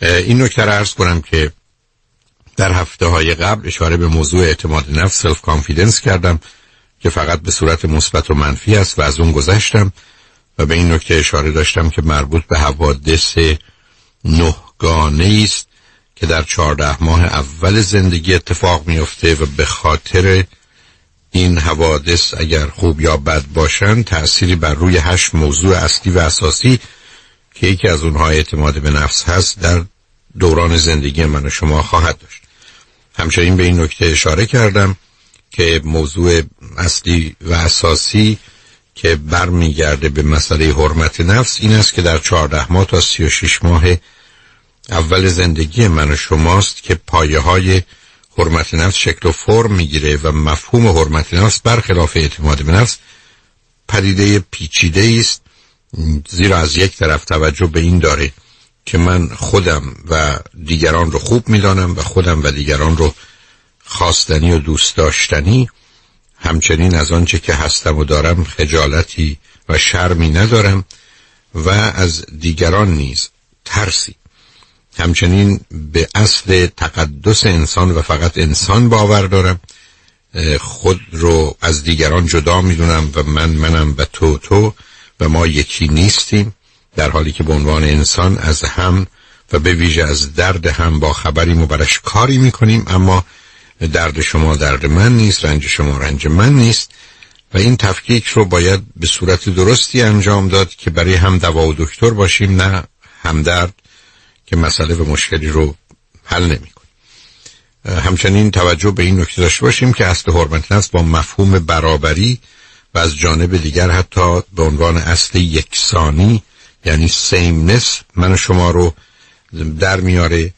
این نکته عرض کنم که در هفته های قبل اشاره به موضوع اعتماد نفس self-confidence کردم که فقط به صورت مثبت و منفی است و از اون گذشتم و به این نکته اشاره داشتم که مربوط به حوادث نهگانه است. که در چهارده ماه اول زندگی اتفاق میفته و به خاطر این حوادث اگر خوب یا بد باشن تأثیری بر روی هشت موضوع اصلی و اساسی که یکی از اونها اعتماد به نفس هست در دوران زندگی من و شما خواهد داشت. همچنین به این نکته اشاره کردم که موضوع اصلی و اساسی که برمیگرده به مسئله حرمت نفس این است که در چهارده ماه تا سی و شش ماه اول زندگی من و شماست که پایه های حرمت نفس شکل و فرم می‌گیره و مفهوم حرمت نفس برخلاف اعتماد به نفس پدیده پیچیده است. زیرا از یک طرف توجه به این داره که من خودم و دیگران رو خوب می‌دانم و خودم و دیگران رو خواستنی و دوست داشتنی. همچنین از آنچه که هستم و دارم خجالتی و شرمی ندارم و از دیگران نیز ترسی. همچنین به اصل تقدس انسان و فقط انسان باور دارم. خود رو از دیگران جدا می‌دونم و من منم و تو تو و ما یکی نیستیم در حالی که به عنوان انسان از هم و به ویژه از درد هم با خبریم و برش کاری می‌کنیم اما درد شما درد من نیست رنج شما رنج من نیست و این تفکیک رو باید به صورت درستی انجام داد که برای هم دوا و دکتر باشیم نه همدرد. که مسئله و مشکلی رو حل نمی همچنین توجه به این نکته داشته باشیم که اصل حرمت نفس با مفهوم برابری و از جانب دیگر حتی به عنوان اصل یکسانی یعنی سیمنس من و شما رو در میاره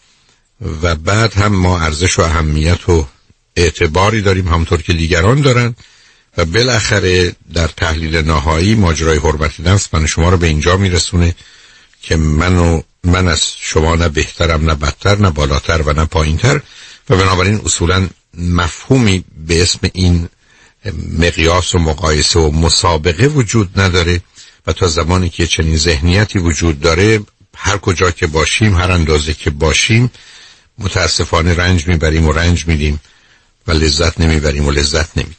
و بعد هم ما ارزش و اهمیت و اعتباری داریم همونطور که دیگران دارن و بالاخره در تحلیل نهایی ماجرای حرمت نفس من شما رو به اینجا میرسونه که منو من از شما نه بهترم نه بدتر نه بالاتر و نه پایینتر و بنابراین اصولا مفهومی به اسم این مقیاس و مقایسه و مسابقه وجود نداره و تا زمانی که چنین ذهنیتی وجود داره هر کجا که باشیم هر اندازه که باشیم متاسفانه رنج می‌بریم و رنج میدیم و لذت نمی‌بریم و لذت نمیدیم.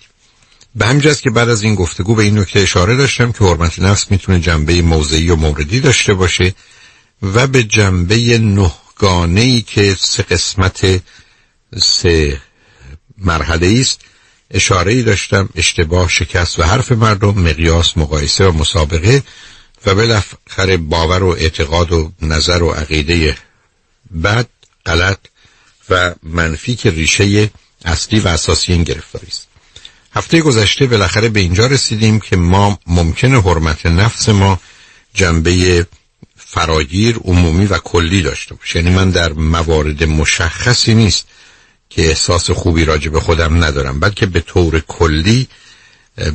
به همجاست که بعد از این گفتگو به این نکته اشاره داشتم که حرمت نفس می‌تونه جنبه موضعی و موردی داشته باشه و به جنبه نهگانه ای که سه قسمت سه مرحله است اشاره ای داشتم اشتباه شکست و حرف مردم مقیاس مقایسه و مسابقه و بالاخره باور و اعتقاد و نظر و عقیده بد غلط و منفی که ریشه اصلی و اساسی این گرفتاری است. هفته گذشته بالاخره به اینجا رسیدیم که ما ممکنه حرمت نفس ما جنبه فراگیر عمومی و کلی داشته باشه. یعنی من در موارد مشخصی نیست که احساس خوبی راجع به خودم ندارم بلکه به طور کلی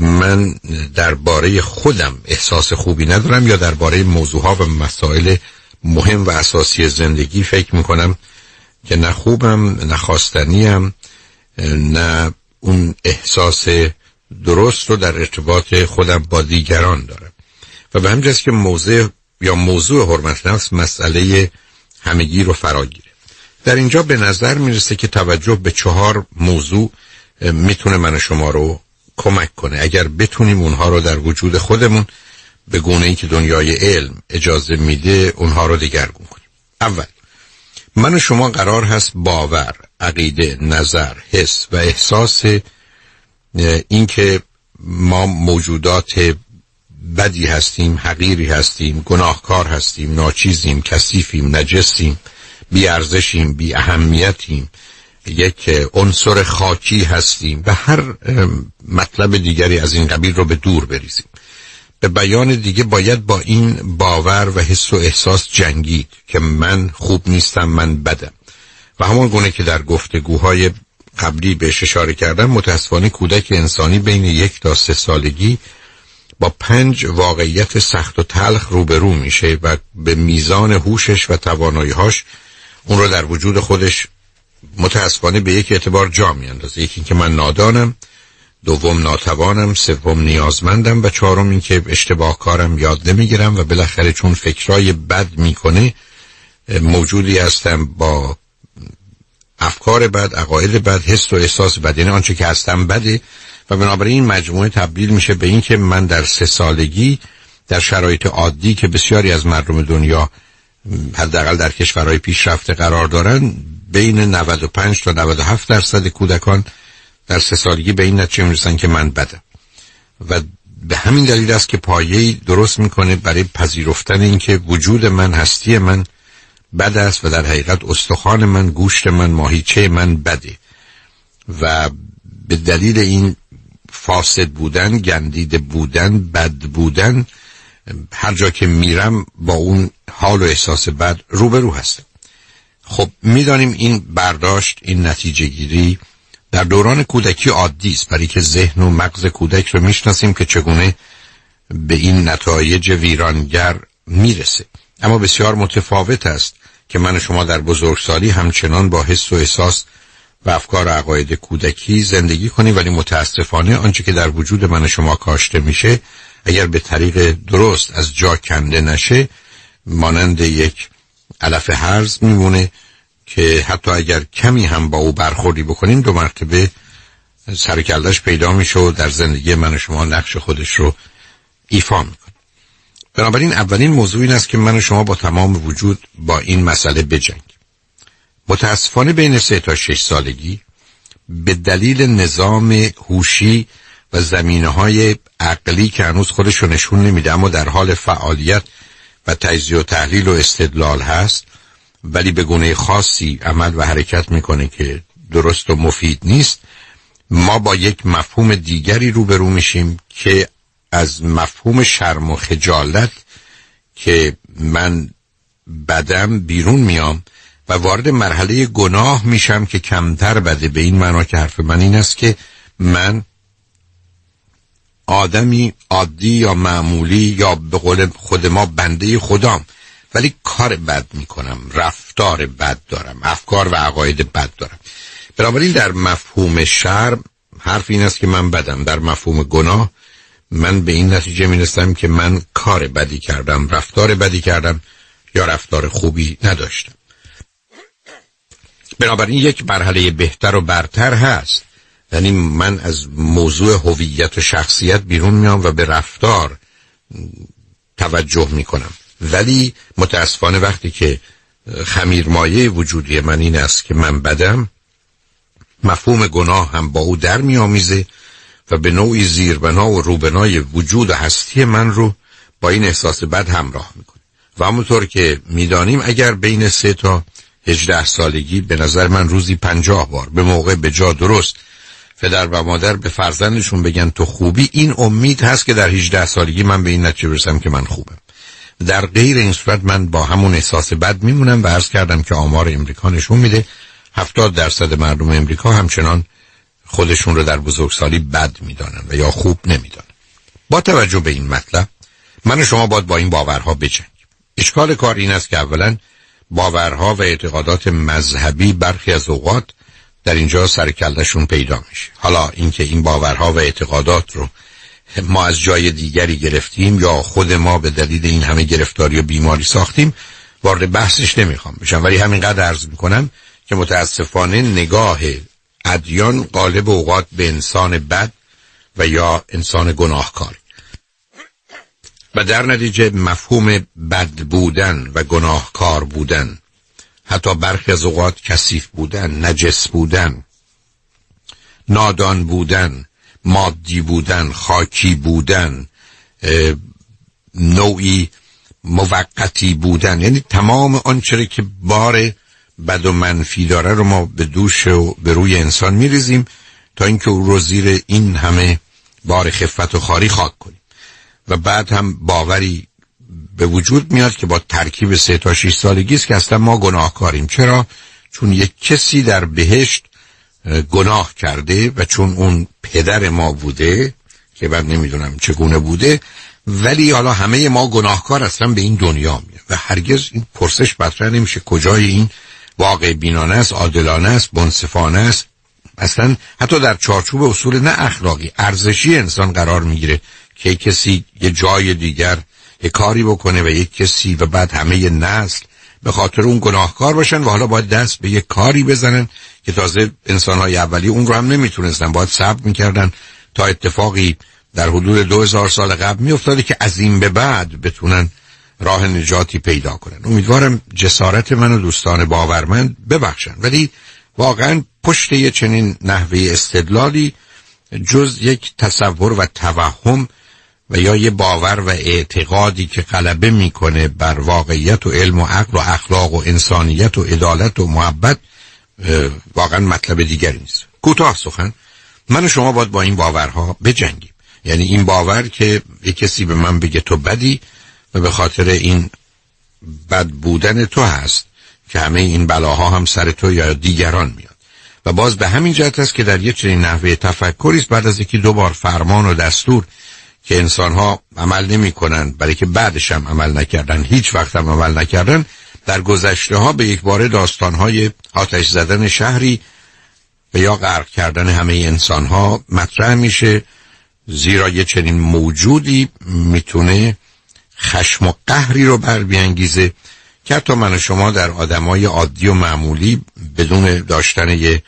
من درباره خودم احساس خوبی ندارم یا درباره موضوعها و مسائل مهم و اساسی زندگی فکر می‌کنم که نه خوبم نه خواستنیم نه اون احساس درست رو در ارتباط خودم با دیگران دارم. و به همجاست که موضوع یا موضوع حرمت نفس مسئله همگی رو فراگیره در اینجا به نظر می‌رسه که توجه به چهار موضوع می‌تونه من شما رو کمک کنه. اگر بتونیم اونها رو در وجود خودمون به گونه ای که دنیای علم اجازه میده اونها رو دگرگون کنیم. اول من و شما قرار هست باور عقیده نظر حس و احساس اینکه ما موجودات بدی هستیم حقیری هستیم گناهکار هستیم ناچیزیم کثیفیم نجسیم بیارزشیم بی اهمیتیم یک عنصر خاکی هستیم و هر مطلب دیگری از این قبیل رو به دور بریزیم. به بیان دیگه باید با این باور و حس و احساس جنگید که من خوب نیستم من بدم. و همون گونه که در گفتگوهای قبلی بهش اشاره کردم متاسفانه کودک انسانی بین یک تا سه سالگی با پنج واقعیت سخت و تلخ روبرو میشه و به میزان هوشش و تواناییهاش اون رو در وجود خودش متاسفانه به یک اعتبار جا میاندازه. یکی که من نادانم دوم ناتوانم سوم نیازمندم و چهارم اینکه اشتباه کارم یاد نمی‌گیرم و بالاخره چون فکرای بد می‌کنه موجودی هستم با افکار بد عقاید بد حس و احساس بد. یعنی آنچه که هستم بده و بنابراین این مجموعه تبدیل میشه به اینکه من در سه سالگی در شرایط عادی که بسیاری از مردم دنیا حداقل در کشورهای پیشرفته قرار دارن بین 95 تا 97 درصد کودکان در سه سالگی به این نتیجه می‌رسن که من بدم و به همین دلیل است که پایه‌ای درست می‌کنه برای پذیرفتن اینکه وجود من هستی من بد است و در حقیقت استخوان من گوشت من ماهیچه من بده. و به دلیل این فاسد بودن گندیده بودن بد بودن هر جا که میرم با اون حال و احساس بد روبرو هستم. خب می‌دانیم این برداشت این نتیجه گیری در دوران کودکی عادی است. برای که ذهن و مغز کودک رو می‌شناسیم که چگونه به این نتایج ویرانگر می‌رسه. اما بسیار متفاوت است که من شما در بزرگسالی همچنان با حس و احساس و افکار و عقاید کودکی زندگی کنیم ولی متاسفانه آنچه که در وجود من شما کاشته میشه اگر به طریق درست از جا کنده نشه مانند یک علف هرز میمونه که حتی اگر کمی هم با او برخوردی بکنیم دو مرتبه سرکلش پیدا میشه و در زندگی من و شما نقش خودش رو ایفا می‌کنه. بنابراین اولین موضوع این است که من و شما با تمام وجود با این مسئله بجنگ متاسفانه بین سه تا شش سالگی به دلیل نظام هوشی و زمینه های عقلی که هنوز خودش رو نشون نمیده اما در حال فعالیت و تجزیه و تحلیل و استدلال هست ولی به گونه خاصی عمل و حرکت می‌کنه که درست و مفید نیست. ما با یک مفهوم دیگری روبرو میشیم که از مفهوم شرم و خجالت که من بدم بیرون میام و وارد مرحله گناه میشم که کمتر بده. به این معنا که حرف من این است که من آدمی عادی یا معمولی یا به قول خود ما بنده خدام. ولی کار بد می‌کنم رفتار بد دارم افکار و عقاید بد دارم. بنابراین در مفهوم شرم حرف این است که من بدم. در مفهوم گناه من به این نتیجه می‌رسم که من کار بدی کردم رفتار بدی کردم یا رفتار خوبی نداشتم. بنابراین یک مرحله بهتر و برتر هست. یعنی من از موضوع هویت و شخصیت بیرون میام و به رفتار توجه می‌کنم. ولی متاسفانه وقتی که خمیرمایه وجودی من این است که من بدم مفهوم گناه هم با او در میآمیزه و به نوعی زیربنا و روبنای وجود و هستی من رو با این احساس بد همراه می‌کنه. و همونطور که می‌دانیم اگر بین سه تا هجده سالگی به نظر من روزی پنجاه بار به موقع به جا درست. پدر و مادر به فرزندشون بگن تو خوبی. این امید هست که در 18 سالگی من به این نتیجه برسم که من خوبم. در غیر این صورت من با همون احساس بد میمونم و عرض کردم که آمار امریکا نشون میده 70 درصد مردم امریکا همچنان خودشون رو در بزرگسالی بد می‌دانن و یا خوب نمی‌دانن. با توجه به این مطلب من و شما باید با این باورها بجنگیم. اشکال کار این است که اولا باورها و اعتقادات مذهبی برخی از اوقات در اینجا سرکلشون پیدا میشه. حالا اینکه این باورها و اعتقادات رو ما از جای دیگری گرفتیم یا خود ما به دلیل این همه گرفتاری و بیماری ساختیم وارد بحثش نمی‌خوام بشم. ولی همینقدر عرض می‌کنم که متاسفانه نگاه ادیان غالب اوقات به انسان بد و یا انسان گناهکار. و در نتیجه مفهوم بد بودن و گناهکار بودن. حتی برخی از اوقات کثیف بودن نجس بودن نادان بودن مادی بودن خاکی بودن نوعی موقتی بودن. یعنی تمام آنچه که بار بد و منفی داره رو ما به دوش و به روی انسان میریزیم تا اینکه او رو زیر این همه بار خفت و خاری خاک کنیم. و بعد هم باوری به وجود میاد که با ترکیب سه تا 6 سالگی است که اصلا ما گناهکاریم. چرا؟ چون یک کسی در بهشت گناه کرده و چون اون پدر ما بوده که من نمی‌دونم چگونه بوده ولی حالا همه ما گناهکار اصلا به این دنیا میاد و هرگز این پرسش مطرح نمیشه کجای این واقع بینانه است عادلانه است منصفانه است. اصلا حتی در چارچوب اصول نه اخلاقی ارزشی انسان قرار می‌گیره. که کسی یه جای دیگر یه کاری بکنه و یک کسی و بعد همه نسل به خاطر اون گناهکار باشن و حالا باید دست به یک کاری بزنن که تازه انسانهای اولی اون رو هم نمی‌تونستن. باید صبر می‌کردن تا اتفاقی در حدود دو هزار سال قبل میافتاده که از این به بعد بتونن راه نجاتی پیدا کنن. امیدوارم جسارت من و دوستان باورمند ببخشن. ولی واقعا پشت یه چنین نحوه استدلالی جز یک تصور و توهم و یا یه باور و اعتقادی که غلبه می‌کنه بر واقعیت و علم و عقل و اخلاق و انسانیت و عدالت و محبت واقعا مطلب دیگری نیست. کوتاه سخن. من و شما باید با این باورها بجنگیم. یعنی این باور که یه کسی به من بگه تو بدی و به خاطر این بد بودن تو هست که همه این بلاها هم سر تو یا دیگران میاد. و باز به همین جهت است که در یه چنین نحوه تفکری است بعد از یکی دو بار فرمان و دستور که انسان ها عمل نمی کنن برای که بعدش هم عمل نکردن هیچ وقت هم عمل نکردن در گذشته ها به یک بار داستان های آتش زدن شهری و یا غرق کردن همه انسان ها مطرح میشه. زیرا یه چنین موجودی می‌تونه خشم و قهری رو بر بیانگیزه که حتی من و شما در آدمای عادی و معمولی بدون داشتن یه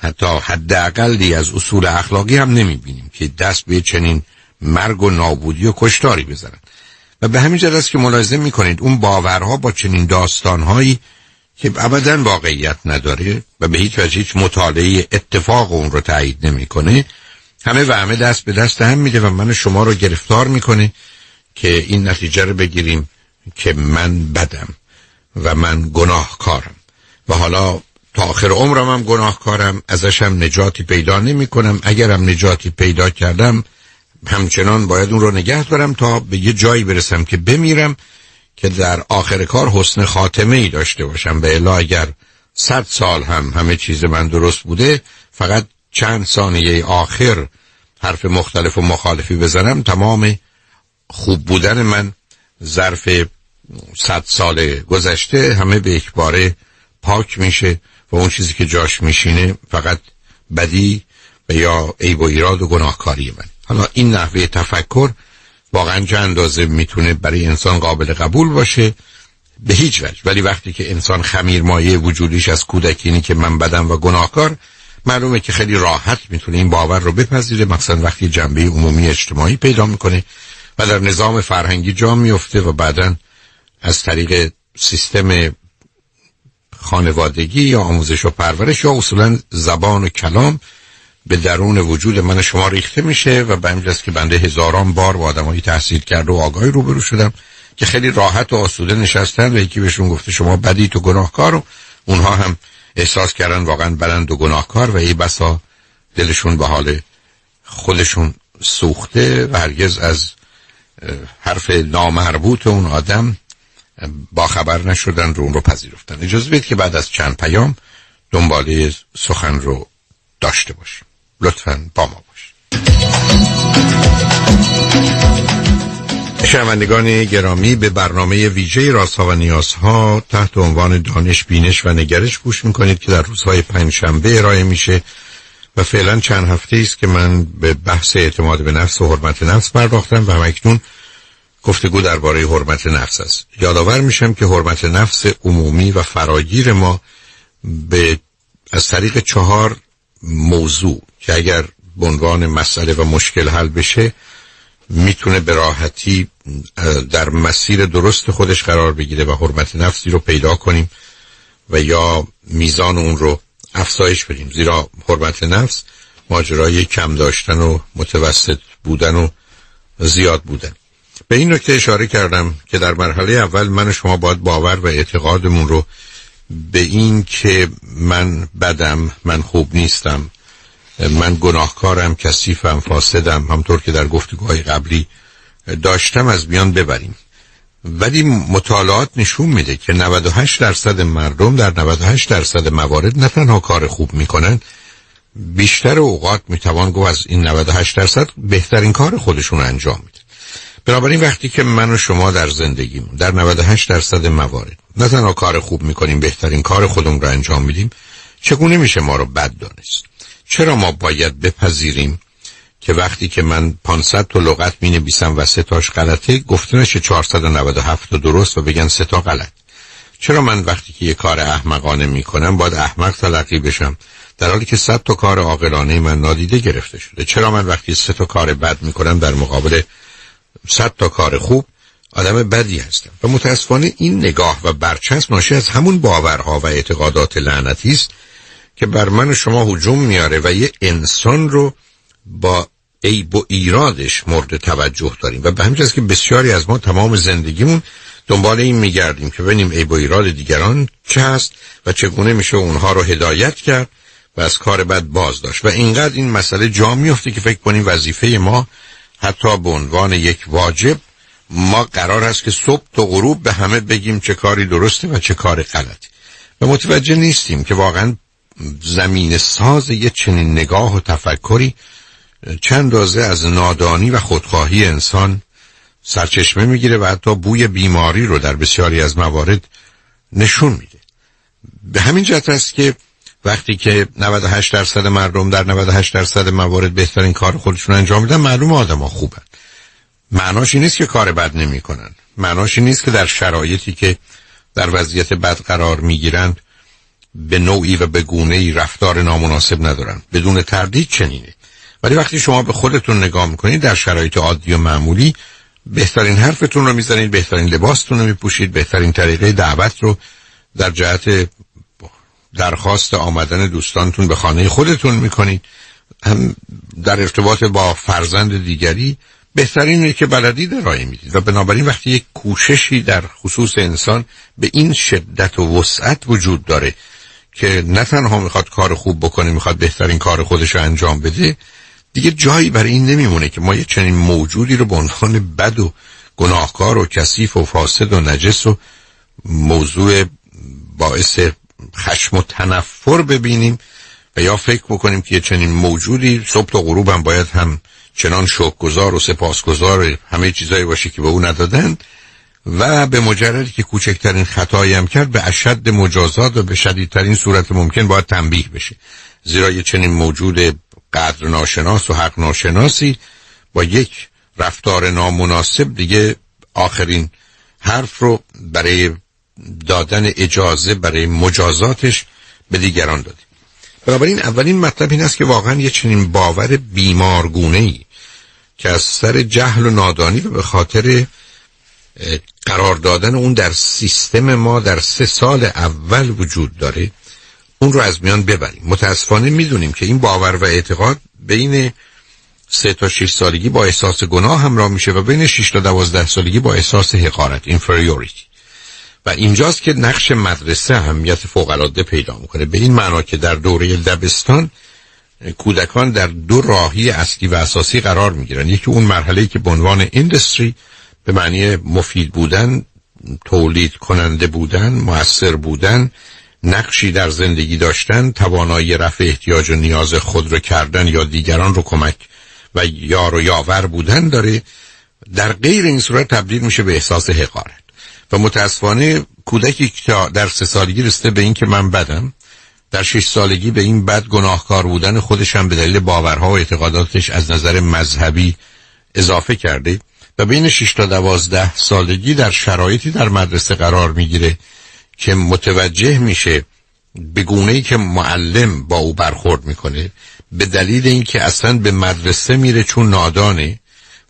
حتی حداقلی از اصول اخلاقی هم نمی‌بینیم که دست به چنین مرگ و نابودی و کشتاری بزنن. و به همین جد است که ملاحظه می‌کنید اون باورها با چنین داستانهایی که ابدا واقعیت نداره و به هیچ وجه هیچ مطالعه اتفاق اون رو تایید نمی‌کنه همه و همه دست به دست هم میده و من شما رو گرفتار می‌کنه که این نتیجه رو بگیریم که من بدم و من گناهکارم. و حالا تا آخر عمرم هم گناهکارم ازشم نجاتی پیدا نمی کنم اگرم نجاتی پیدا کردم همچنان باید اون رو نگه دارم تا به یه جایی برسم که بمیرم که در آخر کار حسن خاتمه ای داشته باشم. به الا اگر صد سال هم همه چیز من درست بوده فقط چند ثانیه آخر حرف مختلف و مخالفی بزنم تمام خوب بودن من ظرف صد سال گذشته همه به یک باره پاک میشه و اون چیزی که جاش میشینه فقط بدی و یا عیب و ایراد و گناهکاری من. حالا این نحوه تفکر واقعا چه اندازه می‌تونه برای انسان قابل قبول باشه به هیچ وجه. ولی وقتی که انسان خمیر مایه وجودیش از کودکینی که من بدم و گناهکار معلومه که خیلی راحت می‌تونه این باور رو بپذیره. مثلا وقتی جنبه عمومی اجتماعی پیدا می‌کنه و در نظام فرهنگی جا میفته و بعدا از طریق سیستم خانوادگی یا آموزش و پرورش یا اصولا زبان و کلام به درون وجود من شما ریخته میشه و به همین که بنده هزاران بار با آدمایی تحصیل کرده و آگاهی روبرو شدم که خیلی راحت و آسوده نشستن و یکی بهشون گفته شما بدی تو گناهکار و اونها هم احساس کردن واقعا بلند و گناهکار و ای بسا دلشون به حال خودشون سوخته و هرگز از حرف نامربوط اون آدم با خبر نشدن رو اون رو پذیرفتن. اجازه بدید که بعد از چند پیام دنباله سخن رو داشته باشیم. لطفا با ما باشید شنوندگان گرامی به برنامه ویژه رازها و نیازها تحت عنوان دانش بینش و نگرش گوش می‌کنید که در روزهای پنجشنبه ارائه میشه و فعلا چند هفته است که من به بحث اعتماد به نفس و حرمت نفس پرداختم و همکنون گفتگو درباره حرمت نفس است. یادآور میشم که حرمت نفس عمومی و فراگیر ما به از طریق چهار موضوع که اگر به عنوان مسئله و مشکل حل بشه می‌تونه به راحتی در مسیر درست خودش قرار بگیره و حرمت نفسی رو پیدا کنیم و یا میزان اون رو افزایش بدیم. زیرا حرمت نفس ماجرای کم داشتن و متوسط بودن و زیاد بودن. به این نکته اشاره کردم که در مرحله اول من و شما باید باور و اعتقادمون رو به این که من بدم من خوب نیستم من گناهکارم کثیفم فاسدم همطور که در گفتگوهای قبلی داشتم از میان ببریم. ولی مطالعات نشون میده که 98 درصد مردم در 98 درصد موارد نه تنها کار خوب می‌کنن بیشتر اوقات می‌توان گفت از این 98 درصد بهترین کار خودشون انجام میده. بنابراین وقتی که من و شما در زندگیمون در 98 درصد موارد نه تنها کار خوب می‌کنیم بهترین کار خودمون رو انجام میدیم چگونه میشه ما رو بد دانست؟ چرا ما باید بپذیریم که وقتی که من 500 تا لغت می نویسم و سه تاش غلطه گفته نشه 497 تا درست و بگن سه تا غلط؟ چرا من وقتی که یه کار احمقانه می کنم باید احمق تلقی بشم؟ در حالی که 100 تا کار عاقلانه من نادیده گرفته شده. چرا من وقتی سه تا کار بد می کنم در مقابل 100 تا کار خوب آدم بدی هستم. و متاسفانه این نگاه و برچسب ناشی از همون باورها و اعتقادات لعنتی است که بر من و شما هجوم میاره و یه انسان رو با عیب و ایرادش مورد توجه داریم. و به همین که بسیاری از ما تمام زندگیمون دنبال این میگردیم که ببینیم عیب و ایراد دیگران چه هست و چگونه میشه اونها رو هدایت کرد و از کار بد باز داشت و اینقدر این مسئله جا میفته که فکر کنیم وظیفه ما حتی به عنوان یک واجب ما قرار است که صبح تا غروب به همه بگیم چه کاری درسته و چه کار غلطی و متوجه نیستیم که واقعا زمین ساز یه چنین نگاه و تفکری چند دازه از نادانی و خودخواهی انسان سرچشمه می‌گیره و حتی بوی بیماری رو در بسیاری از موارد نشون میده. به همین جهت است که وقتی که 98 درصد مردم در 98 درصد موارد بهترین کار خودشون انجام میدن معلوم آدم ها خوبن. معناش نیست که کار بد نمی‌کنن. معناش نیست که در شرایطی که در وضعیت بد قرار می‌گیرند به نوعی و به گونه ای رفتار نامناسب ندارن. بدون تردید چنینه. ولی وقتی شما به خودتون نگاه می‌کنید در شرایط عادی و معمولی بهترین حرفتون رو می‌زنید بهترین لباستون رو میپوشید بهترین طریقه دعوت رو در جهت درخواست آمدن دوستانتون به خانه خودتون می‌کنید. هم در ارتباط با فرزند دیگری بهترین که بلدید ارائه می‌دید. و بنابراین وقتی یک کوششی در خصوص انسان به این شدت و وسعت وجود داره که نه تنها می‌خواد کار خوب بکنه می‌خواد بهترین کار خودش رو انجام بده دیگه جایی برای این نمیمونه که ما یه چنین موجودی رو به عنوان بد و گناهکار و کثیف و فاسد و نجس و موضوع باعث خشم و تنفر ببینیم و یا فکر بکنیم که یه چنین موجودی صبح تا غروب باید هم چنان شکرگزار و سپاسگزار همه چیزایی باشه که به او ندادن و به مجردی که کوچکترین خطایی هم کرد به اشد مجازات و به شدیدترین صورت ممکن باید تنبیه بشه. زیرا یه چنین موجود قدر ناشناس و حق ناشناسی با یک رفتار نامناسب دیگه آخرین حرف رو برای دادن اجازه برای مجازاتش به دیگران دادیم. بنابراین اولین مطلب این است که واقعا یه چنین باور بیمارگونه ای که از سر جهل و نادانی و به خاطر قرار دادن اون در سیستم ما در سه سال اول وجود داره اون رو از میان ببریم. متاسفانه می‌دونیم که این باور و اعتقاد بین سه تا شش سالگی با احساس گناه همراه میشه و بین 6 تا دوازده سالگی با احساس حقارت inferiority. و اینجاست که نقش مدرسه اهمیت فوق العاده پیدا می‌کنه. به این معنا که در دوره دبستان کودکان در دو راهی اصلی و اساسی قرار می‌گیرن. یکی اون مرحله که به عنوان اندستری به معنی مفید بودن تولید کننده بودن موثر بودن نقشی در زندگی داشتن توانایی رفع احتیاج و نیاز خود رو کردن یا دیگران رو کمک و یار و یاور بودن داره. در غیر این صورت تبدیل میشه به احساس حقارت. و متاسفانه کودکی که در سه سالگی رسته به این که من بدم در شش سالگی به این بد گناهکار بودن خودش هم به دلیل باورها و اعتقاداتش از نظر مذهبی اضافه کرده و بین 6 تا 12 سالگی در شرایطی در مدرسه قرار می‌گیره که متوجه میشه به گونه ای که معلم با او برخورد می‌کنه به دلیل اینکه اصلا به مدرسه میره چون نادانه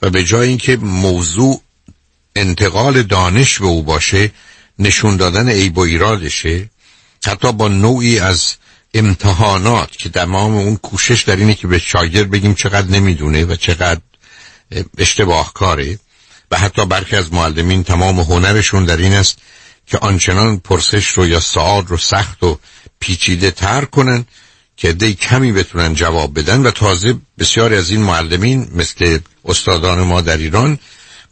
و به جای اینکه موضوع انتقال دانش به او باشه نشون دادن عیب و ایرادشه حتی با نوعی از امتحانات که تمام اون کوشش در اینه که به شاگرد بگیم چقدر نمی‌دونه و چقدر اشتباه کاره و حتی برخی از معلمین تمام هنرشون در این است که آنچنان پرسش رو یا سوال رو سخت و پیچیده تر کنن که دی کمی بتونن جواب بدن. و تازه بسیاری از این معلمین مثل استادان ما در ایران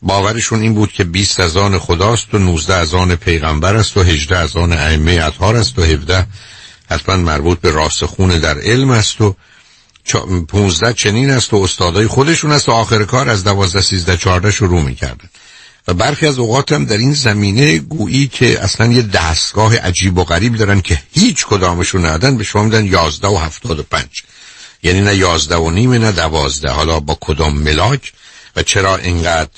باورشون این بود که 20 از آن خداست و 19 از آن پیغمبر است و 18 از آن ائمه اطهار است و 17 حتما مربوط به راسخون در علم است و 15 چنین است و استادای خودشون است و آخر کار از 12 13 14 شروع می‌کردن. و برخی از اوقات هم در این زمینه گویی که اصلا یه دستگاه عجیب و غریب دارن که هیچ کدامشون ندن به شما میدن 11 و 75 یعنی نه 11 و نیمه نه 12 حالا با کدام ملاک و چرا اینقدر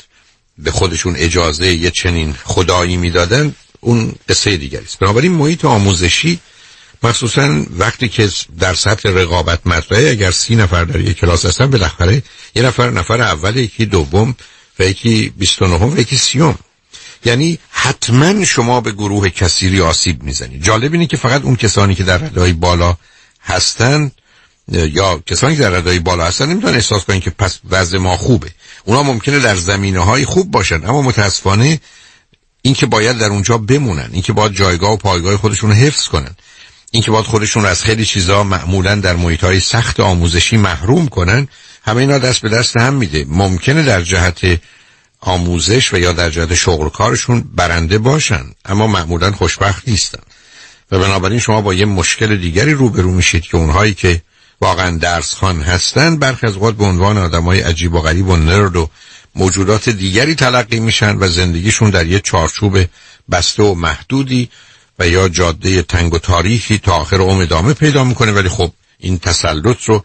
به خودشون اجازه یه چنین خدایی می‌دادن اون قصه دیگری است. بنابراین محیط آموزشی مخصوصا وقتی که در سطح رقابت مطرحه اگر سی نفر در یک کلاس هستن بالاخره یه نفر نفر اول یکی دوم و یکی 29 و یکی سیوم. یعنی حتما شما به گروه کثیری آسیب می‌زنید. جالب اینه که فقط اون کسانی که در ردای بالا هستن یا کسانی که در ردای بالا هستن نمی‌تونن احساس کنن که پس وضع ما خوبه. اونا ممکنه در زمینه های خوب باشن اما متاسفانه این که باید در اونجا بمونن این که باید جایگاه و پایگاه خودشون رو حفظ کنن این که باید خودشون رو از خیلی چیزا معمولا در محیط های سخت آموزشی محروم کنن همه اینا دست به دست هم میده. ممکنه در جهت آموزش و یا در جهت شغل کارشون برنده باشن اما معمولا خوشبخت نیستن. و بنابراین شما با یه مشکل دیگری روبرو میشید که اونهایی که واقعا درس خان هستن برخی از اوقات به عنوان آدمای عجیب و غریب و نرد و موجودات دیگری تلقی میشن و زندگیشون در یه چارچوب بسته و محدودی و یا جاده تنگ و تاریخی تا آخر عمر ادامه پیدا می‌کنه. ولی خب این تسلط رو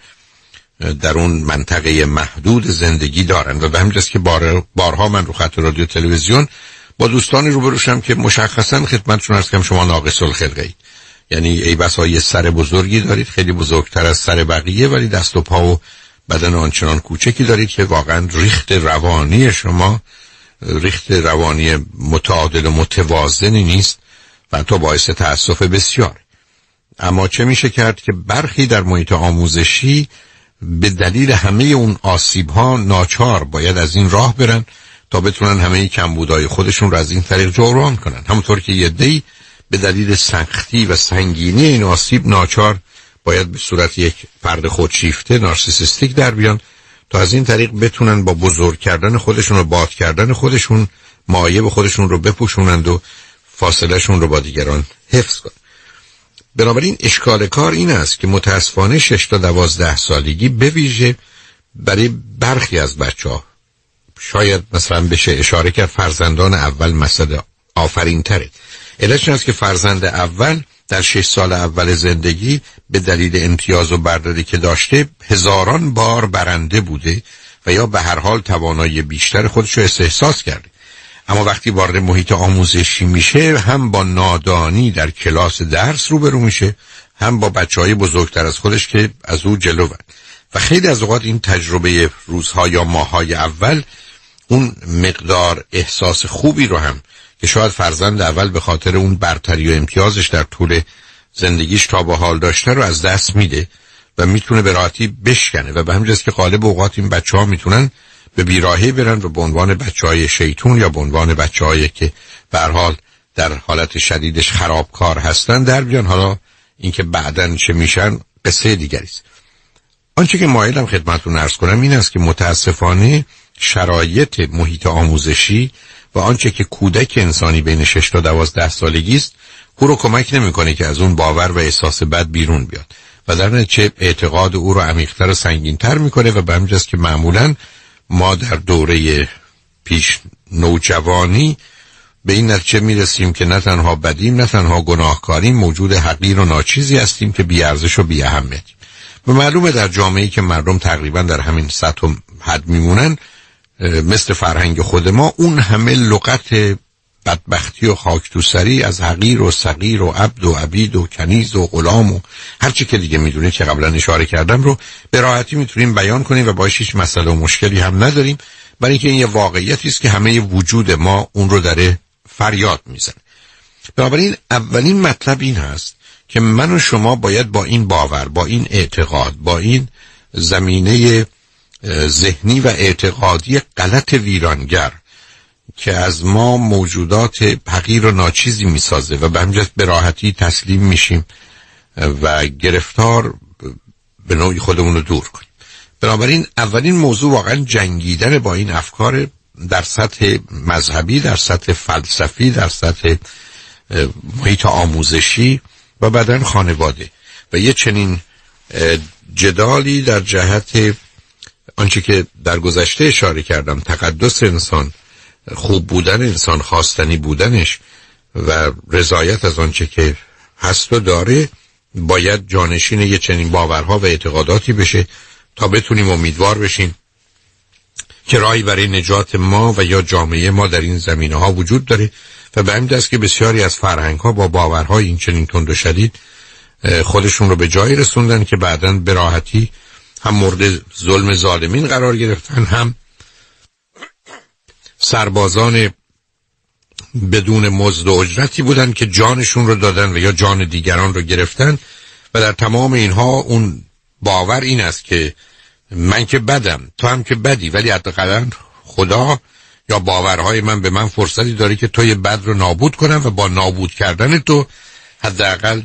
در اون منطقه محدود زندگی دارن. و به همین که بار بارها من رو خط رادیو تلویزیون با دوستانی روبروشم که مشخصا خدمتشون هست که شما ناقص الخلقه اید یعنی ای بسا یه سر بزرگی دارید خیلی بزرگتر از سر بقیه ولی دست و پا و بدن آنچنان کوچکی دارید که واقعا ریخت روانی شما ریخت روانی متعادل و متوازنی نیست و تو باعث تأسف بسیار. اما چه میشه کرد که برخی در محیط آموزشی به دلیل همه اون آسیب ها ناچار باید از این راه برن تا بتونن همه کمبودهای خودشون رو از این طریق جبران کنن. همونطور که یه دی به دلیل سختی و سنگینی این آسیب ناچار باید به صورت یک فرد خودشیفته نارسیسیستیک در بیان تا از این طریق بتونن با بزرگ کردن خودشون و باد کردن خودشون معایب خودشون رو بپوشونند و فاصلهشون رو با دیگران حفظ کنند بنابراین اشکال کار این است که متاسفانه 6 تا 12 سالگی بویژه برای برخی از بچه ها شاید مثلا بشه اشاره کرد فرزندان اول مسئله آفرین تره علتش است که فرزند اول در شش سال اول زندگی به دلیل امتیاز و برداری که داشته هزاران بار برنده بوده و یا به هر حال توانایی بیشتر خودش رو احساس کرده. اما وقتی وارد محیط آموزشی میشه هم با نادانی در کلاس درس روبرو میشه هم با بچه های بزرگتر از خودش که از او جلو و خیلی از اوقات این تجربه روزها یا ماهای اول اون مقدار احساس خوبی رو هم که شاید فرزند اول به خاطر اون برتری و امتیازش در طول زندگیش تا به حال داشته رو از دست میده و می‌تونه به راحتی بشکنه و به همین که غالب اوقات این بچه ها می‌تونن به بیراهی برن و به عنوان بچه های شیطون یا به عنوان بچه که به حال در حالت شدیدش خرابکار هستن در بیان. حالا اینکه بعدا چه میشن قصه دیگری است. آنچه که مایلم خدمتتون ارز کنم این است که متاسفانه شرایط محیط آموزشی و آنچه که کودک انسانی بین 6 تا 12 سالگی است او رو کمک نمی‌کنه که از اون باور و احساس بد بیرون بیاد. و در نتیجه اعتقاد او رو عمیقتر و سنگینتر می‌کنه و به همجاست که معمولا ما در دوره پیش نوجوانی به این نتیجه می‌رسیم که نه تنها بدیم نه تنها گناهکاریم موجود حقیر و ناچیزی هستیم که بیارزش و بیاهمیتیم. و معلومه در جامعه که مردم تقریبا در همین سطح حد میمونن مثل فرهنگ خود ما اون همه لغت بدبختی و خاک تو سری از حقیر و صغیر و عبد و عبید و کنیز و غلام و هر چی که دیگه می‌دونید که قبلا اشاره کردم رو به راحتی می‌تونیم بیان کنیم و باش هیچ مسئله و مشکلی هم نداریم. برای اینکه این یه واقعیتی است که همه وجود ما اون رو داره فریاد می‌زنه. بنابراین اولین مطلب این هست که من و شما باید با این باور با این اعتقاد با این زمینه ذهنی و اعتقادی غلط ویرانگر که از ما موجودات حقیر و ناچیزی می‌سازه و به همجاست به راحتی تسلیم میشیم و گرفتار به نوعی خودمون رو دور کنیم. بنابراین اولین موضوع واقعا جنگیدن با این افکار در سطح مذهبی در سطح فلسفی در سطح محیط آموزشی و بعدا خانواده. و یه چنین جدالی در جهت آنچه که در گذشته اشاره کردم تقدس انسان خوب بودن انسان خواستنی بودنش و رضایت از آنچه که هست و داره باید جانشین یه چنین باورها و اعتقاداتی بشه تا بتونیم امیدوار بشیم که راهی برای نجات ما و یا جامعه ما در این زمینه ها وجود داره و به همین دست که بسیاری از فرهنگ ها با باورهای این چنین تند و شدید خودشون رو به جایی رسوندن که بعدا به راحتی هم مورد ظلم ظالمین قرار گرفتن هم سربازان بدون مزد و اجرتی بودن که جانشون رو دادن و یا جان دیگران رو گرفتن. و در تمام اینها اون باور این است که من که بدم تو هم که بدی ولی حداقل خدا یا باورهای من به من فرصتی داره که تو یه بد رو نابود کنم و با نابود کردن تو حداقل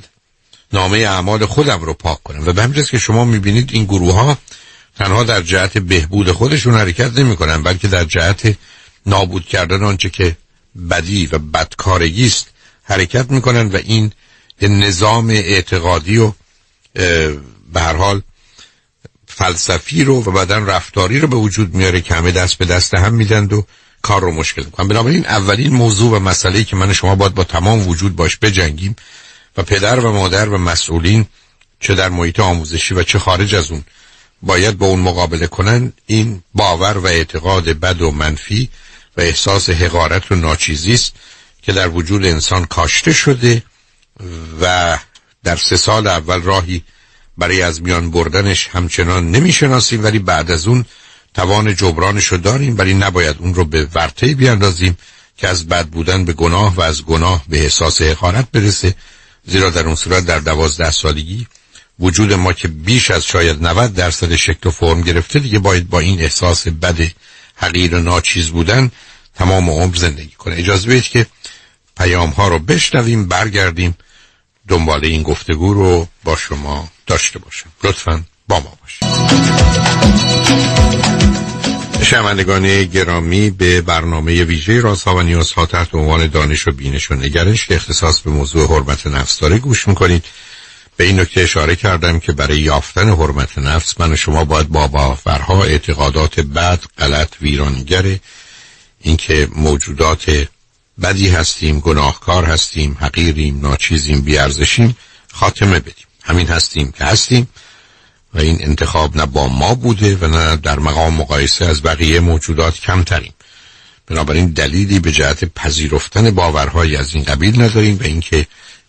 نامه اعمال خودم رو پاک کنم. و به همجاست که شما می‌بینید این گروه ها تنها در جهت بهبود خودشون حرکت نمی کنن بلکه در جهت نابود کردن آنچه که بدی و بدکارگی است حرکت می‌کنن و این نظام اعتقادی و به هر حال فلسفی رو و بعدا رفتاری رو به وجود میاره که همه دست به دست هم میدند و کار رو مشکل می‌کنن. بنابراین اولین موضوع و مسئله که من شما باید با تمام وجود باش بجنگیم و پدر و مادر و مسئولین چه در محیط آموزشی و چه خارج از اون باید با اون مقابله کنن این باور و اعتقاد بد و منفی و احساس حقارت و ناچیزی است که در وجود انسان کاشته شده و در سه سال اول راهی برای از میان بردنش همچنان نمی‌شناسیم ولی بعد از اون توان جبرانش رو داریم ولی نباید اون رو به ورطه بیاندازیم که از بد بودن به گناه و از گناه به احساس حقارت برسه. زیرا در اون صورت در دوازده سالگی وجود ما که بیش از شاید 90 درصد شکل و فرم گرفته دیگه باید با این احساس بد حقیر و ناچیز بودن تمام عمر زندگی کنه. اجازه بدید که پیام ها رو بشنویم برگردیم دنبال این گفتگو رو با شما داشته باشم. لطفا با ما باشید. شمندگان گرامی به برنامه ویژه رازها و نیازها تحت عنوان دانش و بینش و نگرش که اختصاص به موضوع حرمت نفس داره گوش می‌کنید. به این نکته اشاره کردم که برای یافتن حرمت نفس من و شما باید با باورها اعتقادات بد غلط ویرانگر اینکه موجودات بدی هستیم گناهکار هستیم حقیریم ناچیزیم بیارزشیم خاتمه بدیم. همین هستیم که هستیم. و این انتخاب نه با ما بوده و نه در مقام مقایسه از بقیه موجودات کمتریم. بنابراین دلیلی به جهت پذیرفتن باورهایی از این قبیل نداریم و اینکه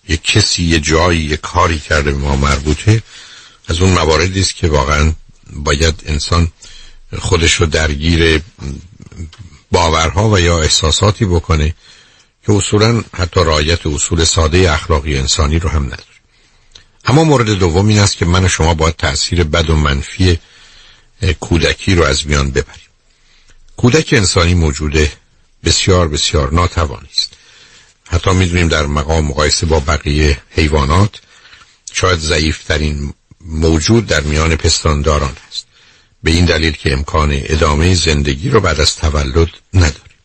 یه کسی یه جایی یه کاری کرده به ما مربوطه از اون مواردی است که واقعا باید انسان خودش رو درگیر باورها و یا احساساتی بکنه که اصولا حتی رایت اصول ساده اخلاقی انسانی رو هم نداره. اما مورد دوم این است که من و شما باید تاثیر بد و منفی کودکی رو از میان ببریم. کودک انسانی موجوده بسیار بسیار ناتوانی است. حتی می‌دونیم در مقام مقایسه با بقیه حیوانات شاید ضعیفترین موجود در میان پستانداران است. به این دلیل که امکان ادامه زندگی رو بعد از تولد نداره